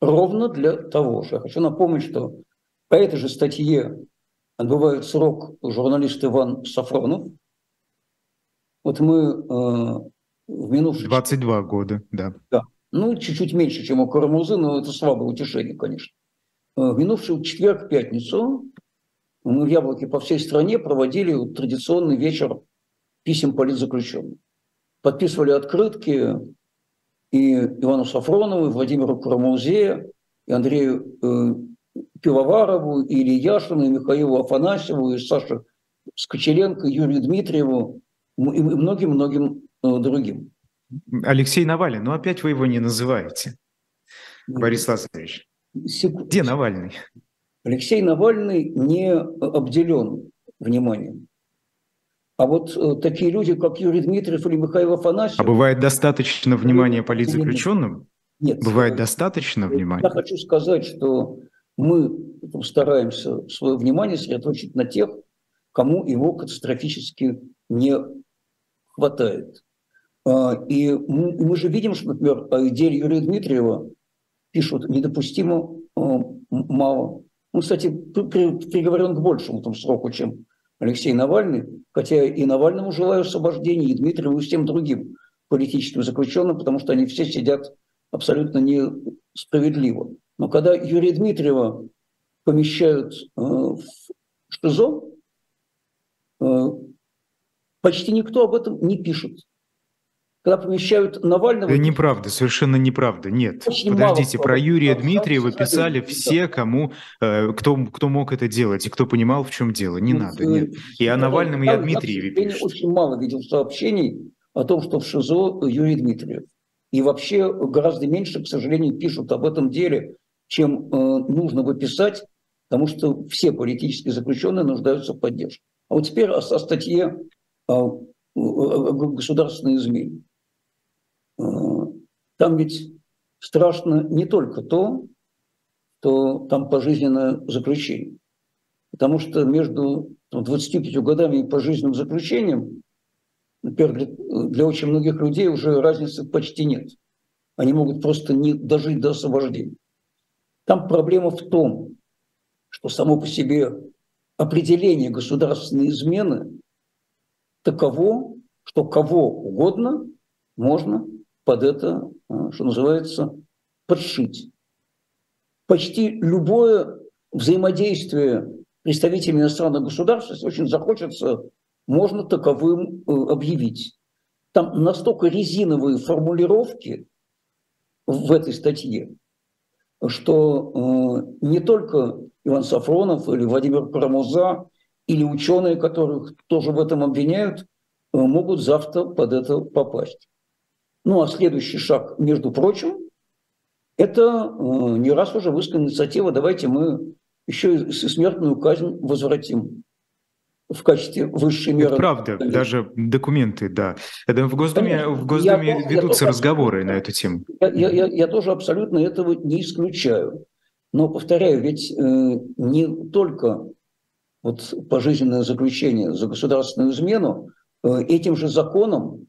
Ровно для того же. Я хочу напомнить, что по этой же статье отбывает срок журналист Иван Сафронов. Вот мы э, в минувшие... 22 года, да. Да. Ну, чуть-чуть меньше, чем у Карамузы, но это слабое утешение, конечно. Э, в минувший четверг, пятницу мы в Яблоке по всей стране проводили традиционный вечер писем политзаключенным. Подписывали открытки и Ивану Сафронову, и Владимиру Карамузе, и Андрею э, Пивоварову, и Илье Яшину, и Михаилу Афанасьеву, и Саше Скочеленко, и Юрию Дмитриеву, и многим-многим другим. Алексей Навальный, ну опять вы его не называете, Борис Лазаревич. Секунд... Где Навальный? Алексей Навальный не обделен вниманием. А вот э, такие люди, как Юрий Дмитриев или Михаил Афанасьев... А бывает достаточно внимания политзаключенным? Нет. Бывает достаточно внимания? Я хочу сказать, что мы стараемся свое внимание сосредоточить на тех, кому его катастрофически не хватает. А, и мы же видим, что, например, о деле Юрия Дмитриева пишут недопустимо а, мало. Он, кстати, приговорен к большему там, сроку, чем Алексей Навальный, хотя и Навальному желаю освобождения, и Дмитриеву, и всем другим политическим заключенным, потому что они все сидят абсолютно несправедливо. Но когда Юрия Дмитриева помещают э, в ШИЗО, э, почти никто об этом не пишет когда помещают Навального... Это неправда, совершенно неправда. Нет, Очень подождите, про Юрия Дмитриева писали все, кому, э, кто, кто мог это делать и кто понимал, в чем дело. Не ну, надо, нет. И о Навальном, и о Дмитриеве пишут. очень мало видел сообщений о том, что в ШИЗО Юрий Дмитриев. И вообще гораздо меньше, к сожалению, пишут об этом деле, чем э, нужно бы писать, потому что все политические заключенные нуждаются в поддержке. А вот теперь о, о статье о, о государственной измене. Там ведь страшно не только то, что там пожизненное заключение. Потому что между 25 годами и пожизненным заключением, например, для очень многих людей уже разницы почти нет. Они могут просто не дожить до освобождения. Там проблема в том, что само по себе определение государственной измены таково, что кого угодно можно под это, а, что называется, подшить. Почти любое взаимодействие представителей иностранных государств, если очень захочется, можно таковым э, объявить. Там настолько резиновые формулировки в этой статье, что э, не только Иван Сафронов или Владимир Карамуза или ученые, которых тоже в этом обвиняют, э, могут завтра под это попасть. Ну а следующий шаг, между прочим, это э, не раз уже высказана инициатива, давайте мы еще и смертную казнь возвратим в качестве высшей меры. Это правда, даже документы, да. Это в Госдуме, в Госдуме я, ведутся я разговоры я, на эту тему. Я, я, я, я тоже абсолютно этого не исключаю. Но, повторяю, ведь э, не только вот пожизненное заключение за государственную измену, э, этим же законом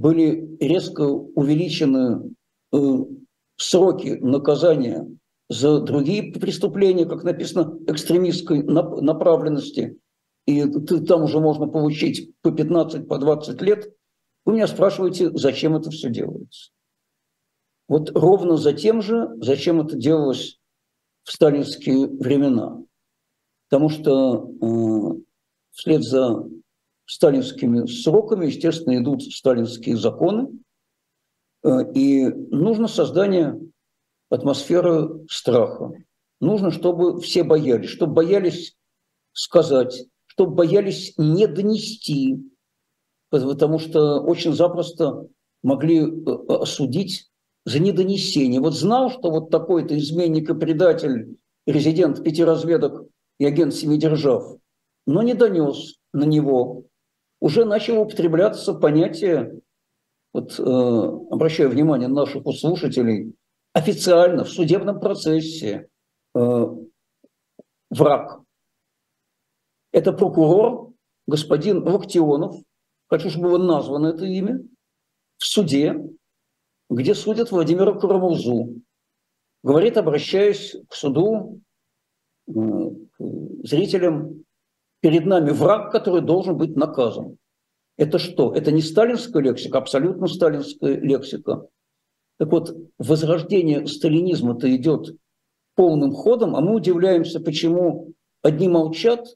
были резко увеличены э, сроки наказания за другие преступления, как написано, экстремистской направленности. И там уже можно получить по 15, по 20 лет. Вы меня спрашиваете, зачем это все делается? Вот ровно за тем же, зачем это делалось в сталинские времена. Потому что э, вслед за сталинскими сроками, естественно, идут сталинские законы, э, и нужно создание атмосферы страха. Нужно, чтобы все боялись, чтобы боялись сказать, чтобы боялись не донести, потому что очень запросто могли э, осудить за недонесение. Вот знал, что вот такой-то изменник и предатель, резидент пяти разведок и агент семи держав, но не донес на него. Уже начало употребляться понятие, вот э, обращаю внимание наших слушателей, официально в судебном процессе э, враг. Это прокурор, господин Локтионов, хочу, чтобы было названо это имя, в суде где судят Владимира Курамузу. Говорит, обращаясь к суду, к зрителям, перед нами враг, который должен быть наказан. Это что? Это не сталинская лексика, абсолютно сталинская лексика. Так вот, возрождение сталинизма-то идет полным ходом, а мы удивляемся, почему одни молчат,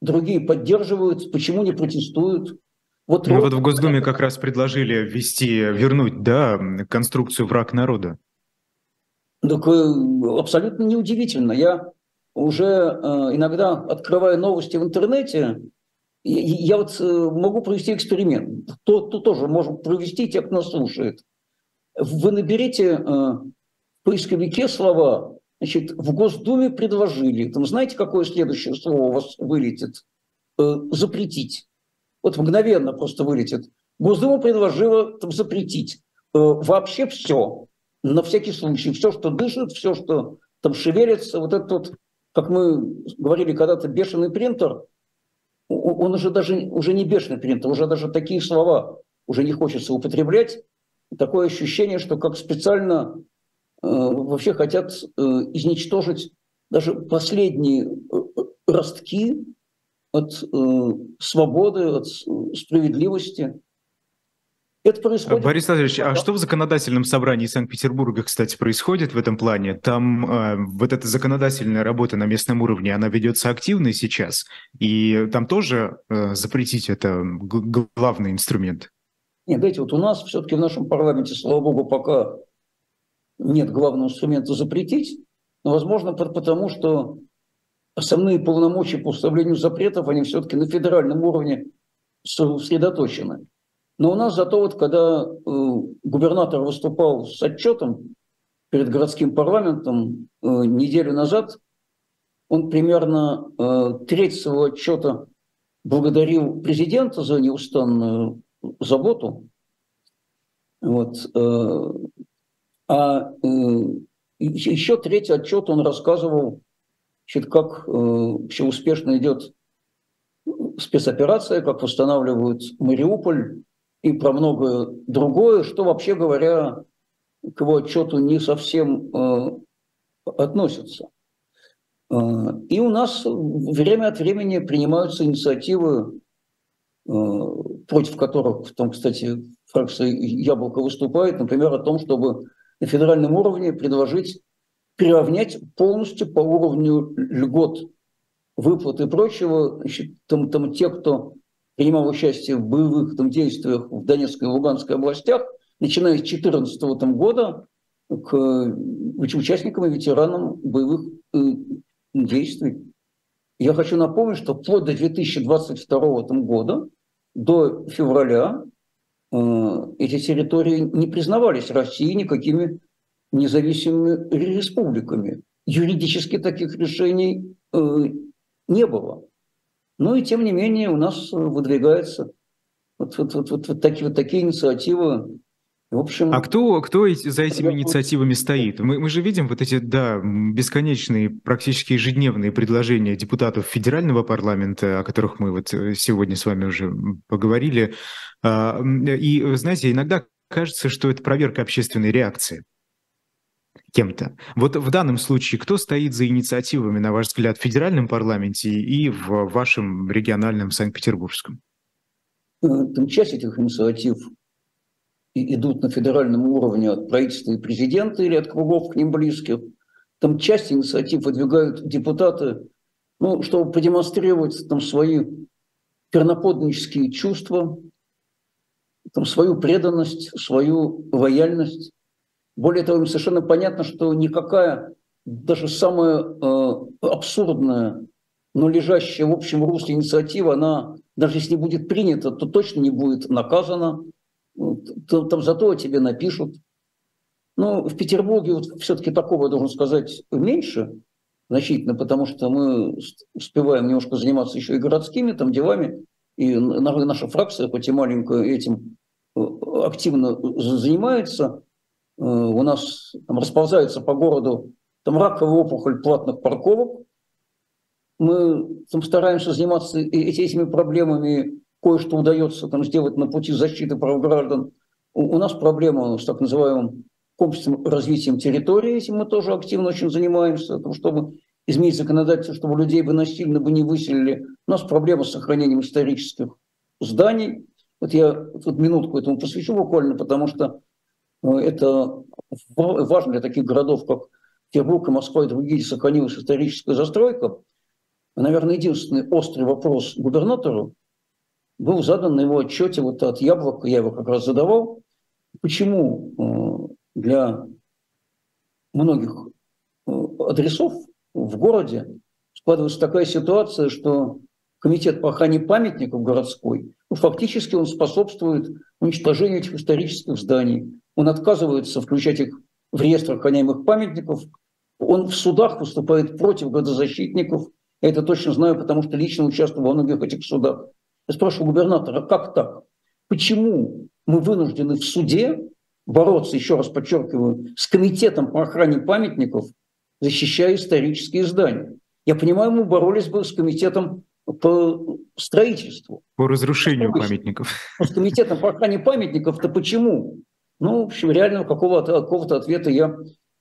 другие поддерживают, почему не протестуют, вот, ну, вот в Госдуме как раз предложили ввести, вернуть, да, конструкцию враг народа. Так э, абсолютно неудивительно. Я уже э, иногда открываю новости в интернете, я вот э, могу провести эксперимент. То, то тоже можем провести, те, кто нас слушает. Вы наберите в поисковике слова, значит, в Госдуме предложили, там знаете, какое следующее слово у вас вылетит? Запретить вот мгновенно просто вылетит. Госдума предложила там, запретить э, вообще все, на всякий случай, все, что дышит, все, что там шевелится, вот этот вот, как мы говорили когда-то, бешеный принтер, он уже даже уже не бешеный принтер, уже даже такие слова уже не хочется употреблять. Такое ощущение, что как специально э, вообще хотят э, изничтожить даже последние э, ростки от э, свободы, от справедливости. Это происходит... Борис Владимирович, а что в законодательном собрании Санкт-Петербурга, кстати, происходит в этом плане? Там э, вот эта законодательная работа на местном уровне, она ведется активно сейчас, и там тоже э, запретить это главный инструмент? Нет, знаете, вот у нас все-таки в нашем парламенте, слава богу, пока нет главного инструмента запретить, но, возможно, потому что основные полномочия по установлению запретов, они все-таки на федеральном уровне сосредоточены. Но у нас зато вот, когда э, губернатор выступал с отчетом перед городским парламентом э, неделю назад, он примерно э, треть своего отчета благодарил президента за неустанную заботу. Вот. А еще третий отчет он рассказывал Значит, как э, успешно идет спецоперация, как восстанавливают Мариуполь и про многое другое, что, вообще говоря, к его отчету не совсем э, относится. Э, и у нас время от времени принимаются инициативы, э, против которых, в том, кстати, фракция «Яблоко» выступает, например, о том, чтобы на федеральном уровне предложить приравнять полностью по уровню льгот, выплат и прочего, значит, там, там те, кто принимал участие в боевых там, действиях в Донецкой и Луганской областях, начиная с 2014 там, года, к участникам и ветеранам боевых э, действий. Я хочу напомнить, что вплоть до 2022 там, года, до февраля, э, эти территории не признавались Россией никакими независимыми республиками. Юридически таких решений э, не было. Но и тем не менее у нас выдвигаются вот, вот, вот, вот, вот, такие, вот такие инициативы В общем, а кто, кто за этими инициативами стоит? Мы, мы же видим вот эти, да, бесконечные, практически ежедневные предложения депутатов федерального парламента, о которых мы вот э, сегодня с вами уже поговорили. А, и, знаете, иногда кажется, что это проверка общественной реакции кем-то. Вот в данном случае кто стоит за инициативами, на ваш взгляд, в федеральном парламенте и в вашем региональном Санкт-Петербургском? Э, там часть этих инициатив идут на федеральном уровне от правительства и президента или от кругов к ним близких. Там часть инициатив выдвигают депутаты, ну, чтобы продемонстрировать там свои перноподнические чувства, там, свою преданность, свою лояльность. Более того, им совершенно понятно, что никакая, даже самая э, абсурдная, но лежащая в общем русле инициатива, она, даже если не будет принята, то точно не будет наказана, там, там зато о тебе напишут. Но в Петербурге вот все-таки такого, я должен сказать, меньше значительно, потому что мы успеваем немножко заниматься еще и городскими там делами, и наша фракция, хоть и маленькая, этим э, активно занимается. Э, у нас там расползается по городу там раковая опухоль платных парковок. Мы там стараемся заниматься этими проблемами кое-что удается там сделать на пути защиты прав граждан. У, у нас проблема с так называемым комплексным развитием территории, этим мы тоже активно очень занимаемся, тому, чтобы изменить законодательство, чтобы людей бы насильно бы не выселили. У нас проблема с сохранением исторических зданий. Вот я тут минутку этому посвящу буквально, потому что это важно для таких городов, как Петербург и Москва и другие, сохранилась историческая застройка. Наверное, единственный острый вопрос губернатору был задан на его отчете вот от Яблока, я его как раз задавал, почему э, для многих э, адресов в городе складывается такая ситуация, что комитет по охране памятников городской, ну, фактически он способствует уничтожению этих исторических зданий. Он отказывается включать их в реестр охраняемых памятников. Он в судах выступает против градозащитников. Я это точно знаю, потому что лично участвовал во многих этих судах. Я спрашиваю губернатора, как так? Почему мы вынуждены в суде бороться, еще раз подчеркиваю, с комитетом по охране памятников, защищая исторические здания? Я понимаю, мы боролись бы с комитетом по строительству. По разрушению памятников. С комитетом по охране памятников-то почему? Ну, в общем, реально какого-то какого ответа я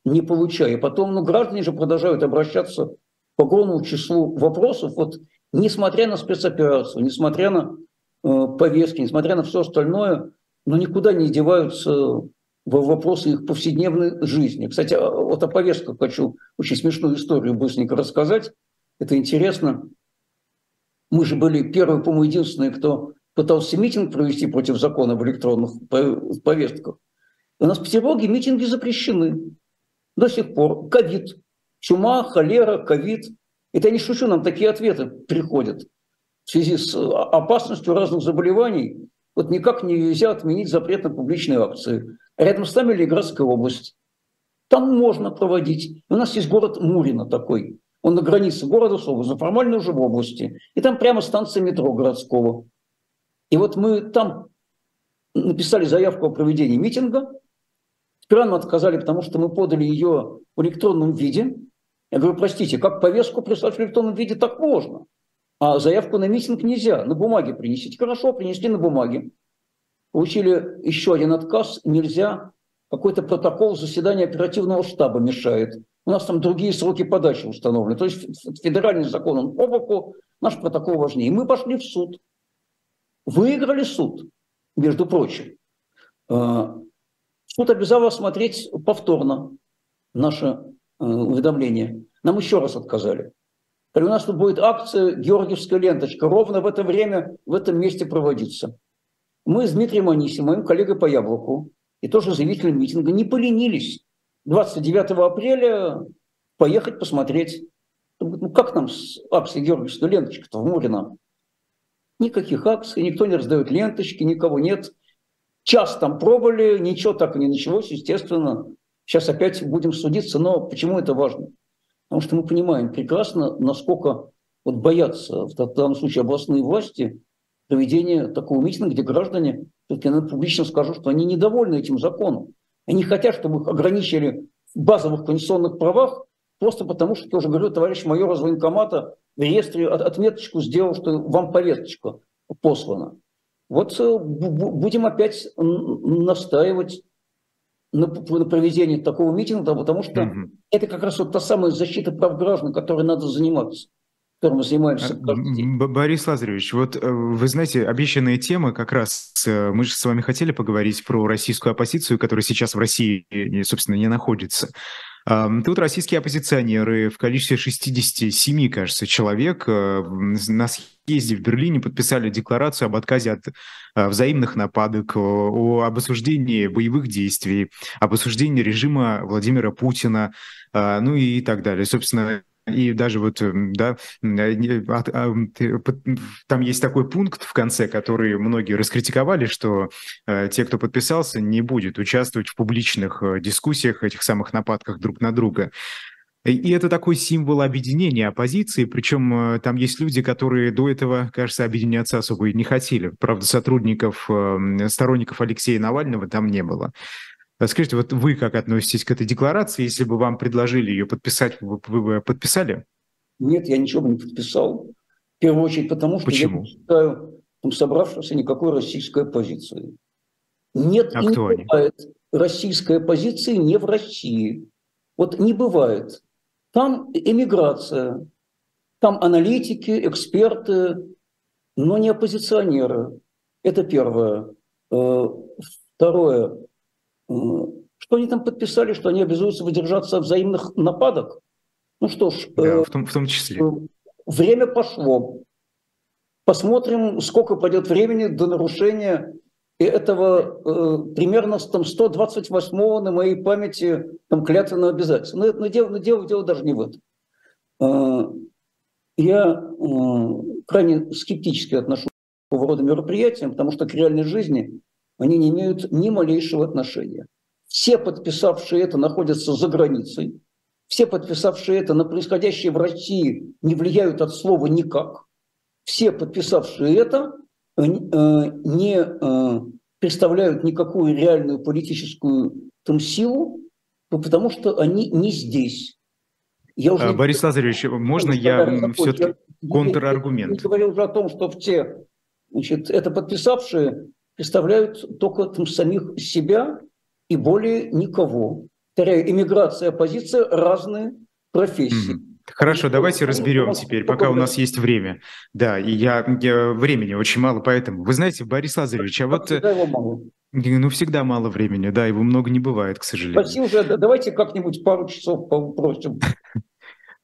не получаю. И потом, ну, граждане же продолжают обращаться по огромному числу вопросов. Вот несмотря на спецоперацию, несмотря на э, повестки, несмотря на все остальное, но никуда не деваются в вопросы их повседневной жизни. Кстати, а, вот о повестках хочу очень смешную историю быстренько рассказать. Это интересно. Мы же были первые, по-моему, единственные, кто пытался митинг провести против закона в электронных повестках. У нас в Петербурге митинги запрещены до сих пор. Ковид, чума, холера, ковид – это я не шучу, нам такие ответы приходят в связи с э, опасностью разных заболеваний. Вот никак нельзя отменить запрет на публичные акции. Рядом с нами Ленинградская область. Там можно проводить. У нас есть город Мурино такой. Он на границе города с областью, формально уже в области. И там прямо станция метро городского. И вот мы там написали заявку о проведении митинга. Нам отказали, потому что мы подали ее в электронном виде. Я говорю, простите, как повестку прислать в электронном виде, так можно. А заявку на митинг нельзя, на бумаге принесите. Хорошо, принесли на бумаге. Получили еще один отказ, нельзя. Какой-то протокол заседания оперативного штаба мешает. У нас там другие сроки подачи установлены. То есть федеральный закон, он по боку, наш протокол важнее. Мы пошли в суд. Выиграли суд, между прочим. Суд обязал осмотреть повторно наше Э, уведомление. Нам еще раз отказали. У нас тут будет акция «Георгиевская ленточка» ровно в это время, в этом месте проводиться. Мы с Дмитрием Анисим, моим коллегой по Яблоку, и тоже заявителем митинга, не поленились 29 апреля поехать посмотреть. Ну как нам с акцией «Георгиевская ленточка»-то в море нам? Никаких акций, никто не раздает ленточки, никого нет. Час там пробовали, ничего так и не началось, естественно. Сейчас опять будем судиться, но почему это важно? Потому что мы понимаем прекрасно, насколько вот боятся в данном случае областные власти проведения такого митинга, где граждане все-таки публично скажу, что они недовольны этим законом. Они хотят, чтобы их ограничили в базовых конституционных правах, просто потому что, я уже говорю, товарищ майор из военкомата в реестре отметочку сделал, что вам повесточка послана. Вот э, будем опять настаивать на, проведении такого митинга, потому что угу. это как раз вот та самая защита прав граждан, которой надо заниматься которым мы занимаемся а, Борис Лазаревич, вот э, вы знаете, обещанная тема как раз, э, мы же с вами хотели поговорить про российскую оппозицию, которая сейчас в России, собственно, не находится. Тут российские оппозиционеры в количестве 67, кажется, человек э, на съезде в Берлине подписали декларацию об отказе от взаимных нападок, о, об осуждении боевых действий, об осуждении режима Владимира Путина, ну и так далее. Собственно, и даже вот, да, э, там есть такой пункт в конце, который многие раскритиковали, что э, те, кто подписался, не будет участвовать в публичных э, дискуссиях, этих самых нападках друг на друга. И это такой символ объединения оппозиции, причем там есть люди, которые до этого, кажется, объединяться особо и не хотели. Правда, сотрудников, эм, сторонников Алексея Навального там не было. Скажите, вот вы как относитесь к этой декларации? Если бы вам предложили ее подписать, вы, вы бы подписали? Нет, я ничего бы не подписал. В первую очередь потому, что Почему? я не считаю там, собравшимся никакой российской оппозиции. Нет а и не кто бывает они? российской оппозиции не в России. Вот не бывает. Там эмиграция, там аналитики, эксперты, но не оппозиционеры. Это первое. Э, второе. Что они там подписали, что они обязуются выдержаться от взаимных нападок? Ну что ж, да, э, в, том, в том числе. Э, время пошло. Посмотрим, сколько пойдет времени до нарушения этого э, примерно там, 128-го на моей памяти там, клятвенного обязательства. Но, но, дело, но дело, дело даже не в этом. Э, я э, крайне скептически отношусь к рода мероприятиям, потому что к реальной жизни они не имеют ни малейшего отношения. Все подписавшие это находятся за границей, все подписавшие это на происходящее в России не влияют от слова никак. Все подписавшие это э, не э, представляют никакую реальную политическую там, силу, потому что они не здесь. Я уже Борис не... Лазаревич, можно я все-таки контраргумент? Я, я говорил уже о том, что все значит, это подписавшие представляют только там, самих себя и более никого. Повторяю, иммиграция, оппозиция – разные профессии. Хорошо, давайте разберем теперь, пока у нас есть время. Да, и я, я времени очень мало, поэтому. Вы знаете, Борис Лазаревич, а вот... Всегда его мало. Ну, всегда мало времени, да, его много не бывает, к сожалению. Спасибо давайте как-нибудь пару часов попросим.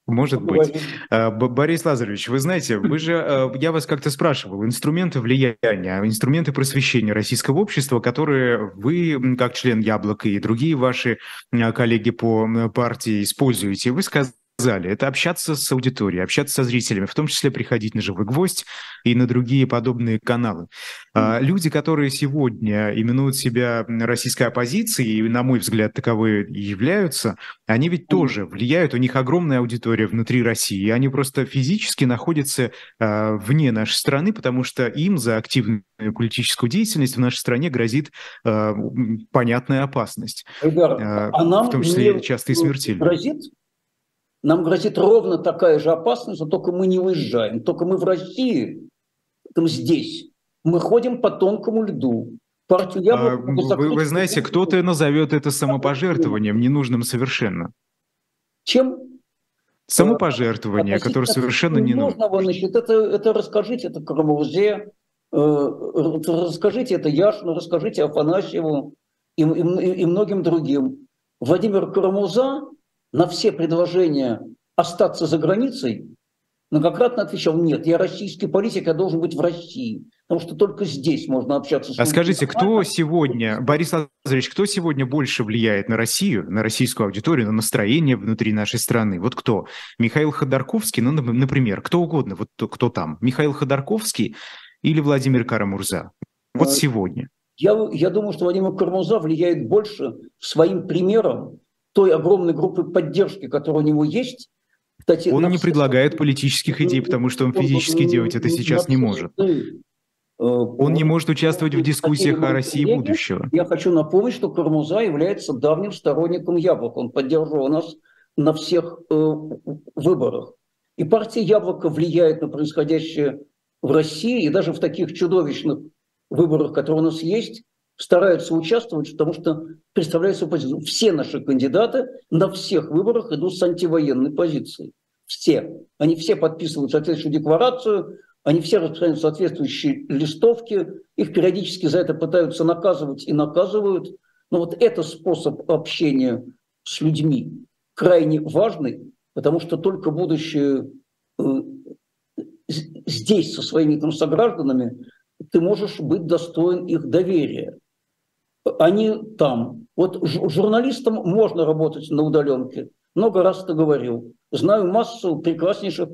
Может быть. А, Борис Лазаревич, вы знаете, вы же, а, я вас как-то спрашивал, инструменты влияния, инструменты просвещения российского общества, которые вы, как член Яблока и другие ваши а, коллеги по партии используете, вы сказали, сказали, это общаться с аудиторией, общаться со зрителями, в том числе приходить на «Живой гвоздь» и на другие подобные каналы. Mm-hmm. Люди, которые сегодня именуют себя российской оппозицией, и, на мой взгляд, таковые являются, они ведь mm-hmm. тоже влияют, у них огромная аудитория внутри России, они просто физически находятся э, вне нашей страны, потому что им за активную политическую деятельность в нашей стране грозит э, понятная опасность. Эльдар, э, а нам в том числе часто и смертельная. Грозит нам грозит ровно такая же опасность, но только мы не уезжаем. Только мы в России, там здесь, мы ходим по тонкому льду. Партию. А, вы, вы знаете, кто-то назовет это самопожертвованием, ненужным совершенно. Чем? Самопожертвование, которое совершенно не нужно. Значит, это, это расскажите это Карамурзе, э, расскажите это Яшину, расскажите Афанасьеву и, и, и многим другим. Владимир Карамурза на все предложения остаться за границей, многократно отвечал, нет, я российский политик, я должен быть в России, потому что только здесь можно общаться с... А скажите, кто сегодня, Борис Лазаревич, кто сегодня больше влияет на Россию, на российскую аудиторию, на настроение внутри нашей страны? Вот кто? Михаил Ходорковский, ну, например, кто угодно, вот кто там? Михаил Ходорковский или Владимир Карамурза? Вот э, сегодня. Я, я думаю, что Владимир Карамурза влияет больше своим примером, той огромной группы поддержки, которая у него есть. Кстати, он не предлагает политических идей, потому что он физически делать это сейчас не может. Он не может участвовать в дискуссиях о России будущего. Я хочу напомнить, что Кармуза является давним сторонником Яблока. Он поддерживал нас на всех э, выборах. И партия Яблоко влияет на происходящее в России, и даже в таких чудовищных выборах, которые у нас есть, стараются участвовать, потому что представляют свою позицию. Все наши кандидаты на всех выборах идут с антивоенной позицией. Все. Они все подписывают соответствующую декларацию, они все распространяют соответствующие листовки, их периодически за это пытаются наказывать и наказывают. Но вот это способ общения с людьми крайне важный, потому что только будучи э, здесь со своими там согражданами, ты можешь быть достоин их доверия. Они там. Вот журналистам можно работать на удаленке. Много раз это говорил. Знаю массу прекраснейших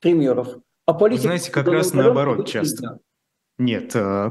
примеров. А политика... Знаете, как раз наоборот часто. Нет, э,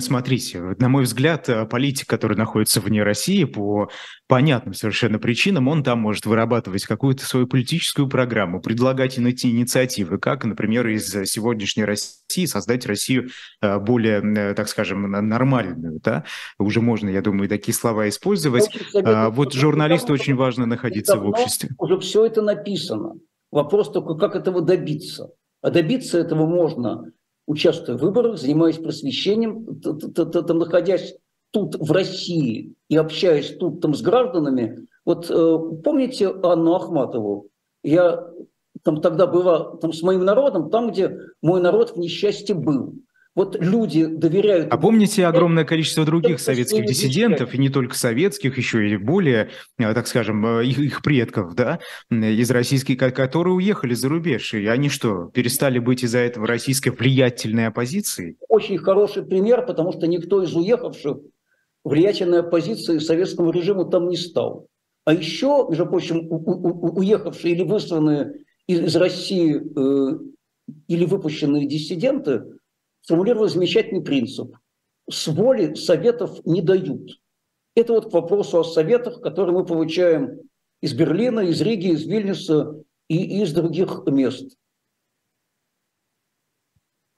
смотрите, на мой взгляд, э, политик, который находится вне России по понятным совершенно причинам, он там может вырабатывать какую-то свою политическую программу, предлагать инициативы, как, например, из сегодняшней России создать Россию э, более, так скажем, нормальную. Да? Уже можно, я думаю, такие слова использовать. А, вот журналисту очень важно находиться в обществе. Уже все это написано. Вопрос только, как этого добиться. А добиться этого можно участвуя в выборах, занимаясь просвещением, там, находясь тут в России и общаясь тут там с гражданами. Вот э, помните Анну Ахматову? Я там тогда была там с моим народом, там, где мой народ в несчастье был. Вот люди доверяют... А помните огромное количество других советских диссидентов, и не только советских, еще и более, э, так скажем, э, их, их предков, да, из российских, которые уехали за рубеж, и они что, перестали быть из-за этого российской влиятельной оппозицией? Очень хороший пример, потому что никто из уехавших влиятельной оппозиции советскому режиму там не стал. А еще, между прочим, у, у, уехавшие или высланные из России э, или выпущенные диссиденты – сформулировал замечательный принцип. С воли советов не дают. Это вот к вопросу о советах, которые мы получаем из Берлина, из Риги, из Вильнюса и из других мест.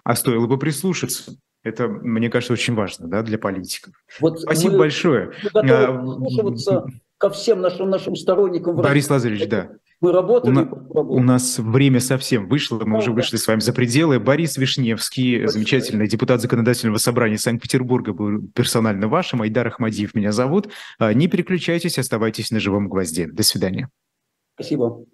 А стоило бы прислушаться. Это, мне кажется, очень важно да, для политиков. Вот Спасибо большое. Мы готовы прислушиваться ко всем нашим, нашим сторонникам. Борис Лазаревич, да. Мы работали. У, на, у нас время совсем вышло, мы уже вышли с вами за пределы. Борис Вишневский, Спасибо. замечательный депутат Законодательного собрания Санкт-Петербурга, был персонально вашим. Айдар Ахмадиев меня зовут. А, не переключайтесь, оставайтесь на живом гвозде. До свидания. Спасибо.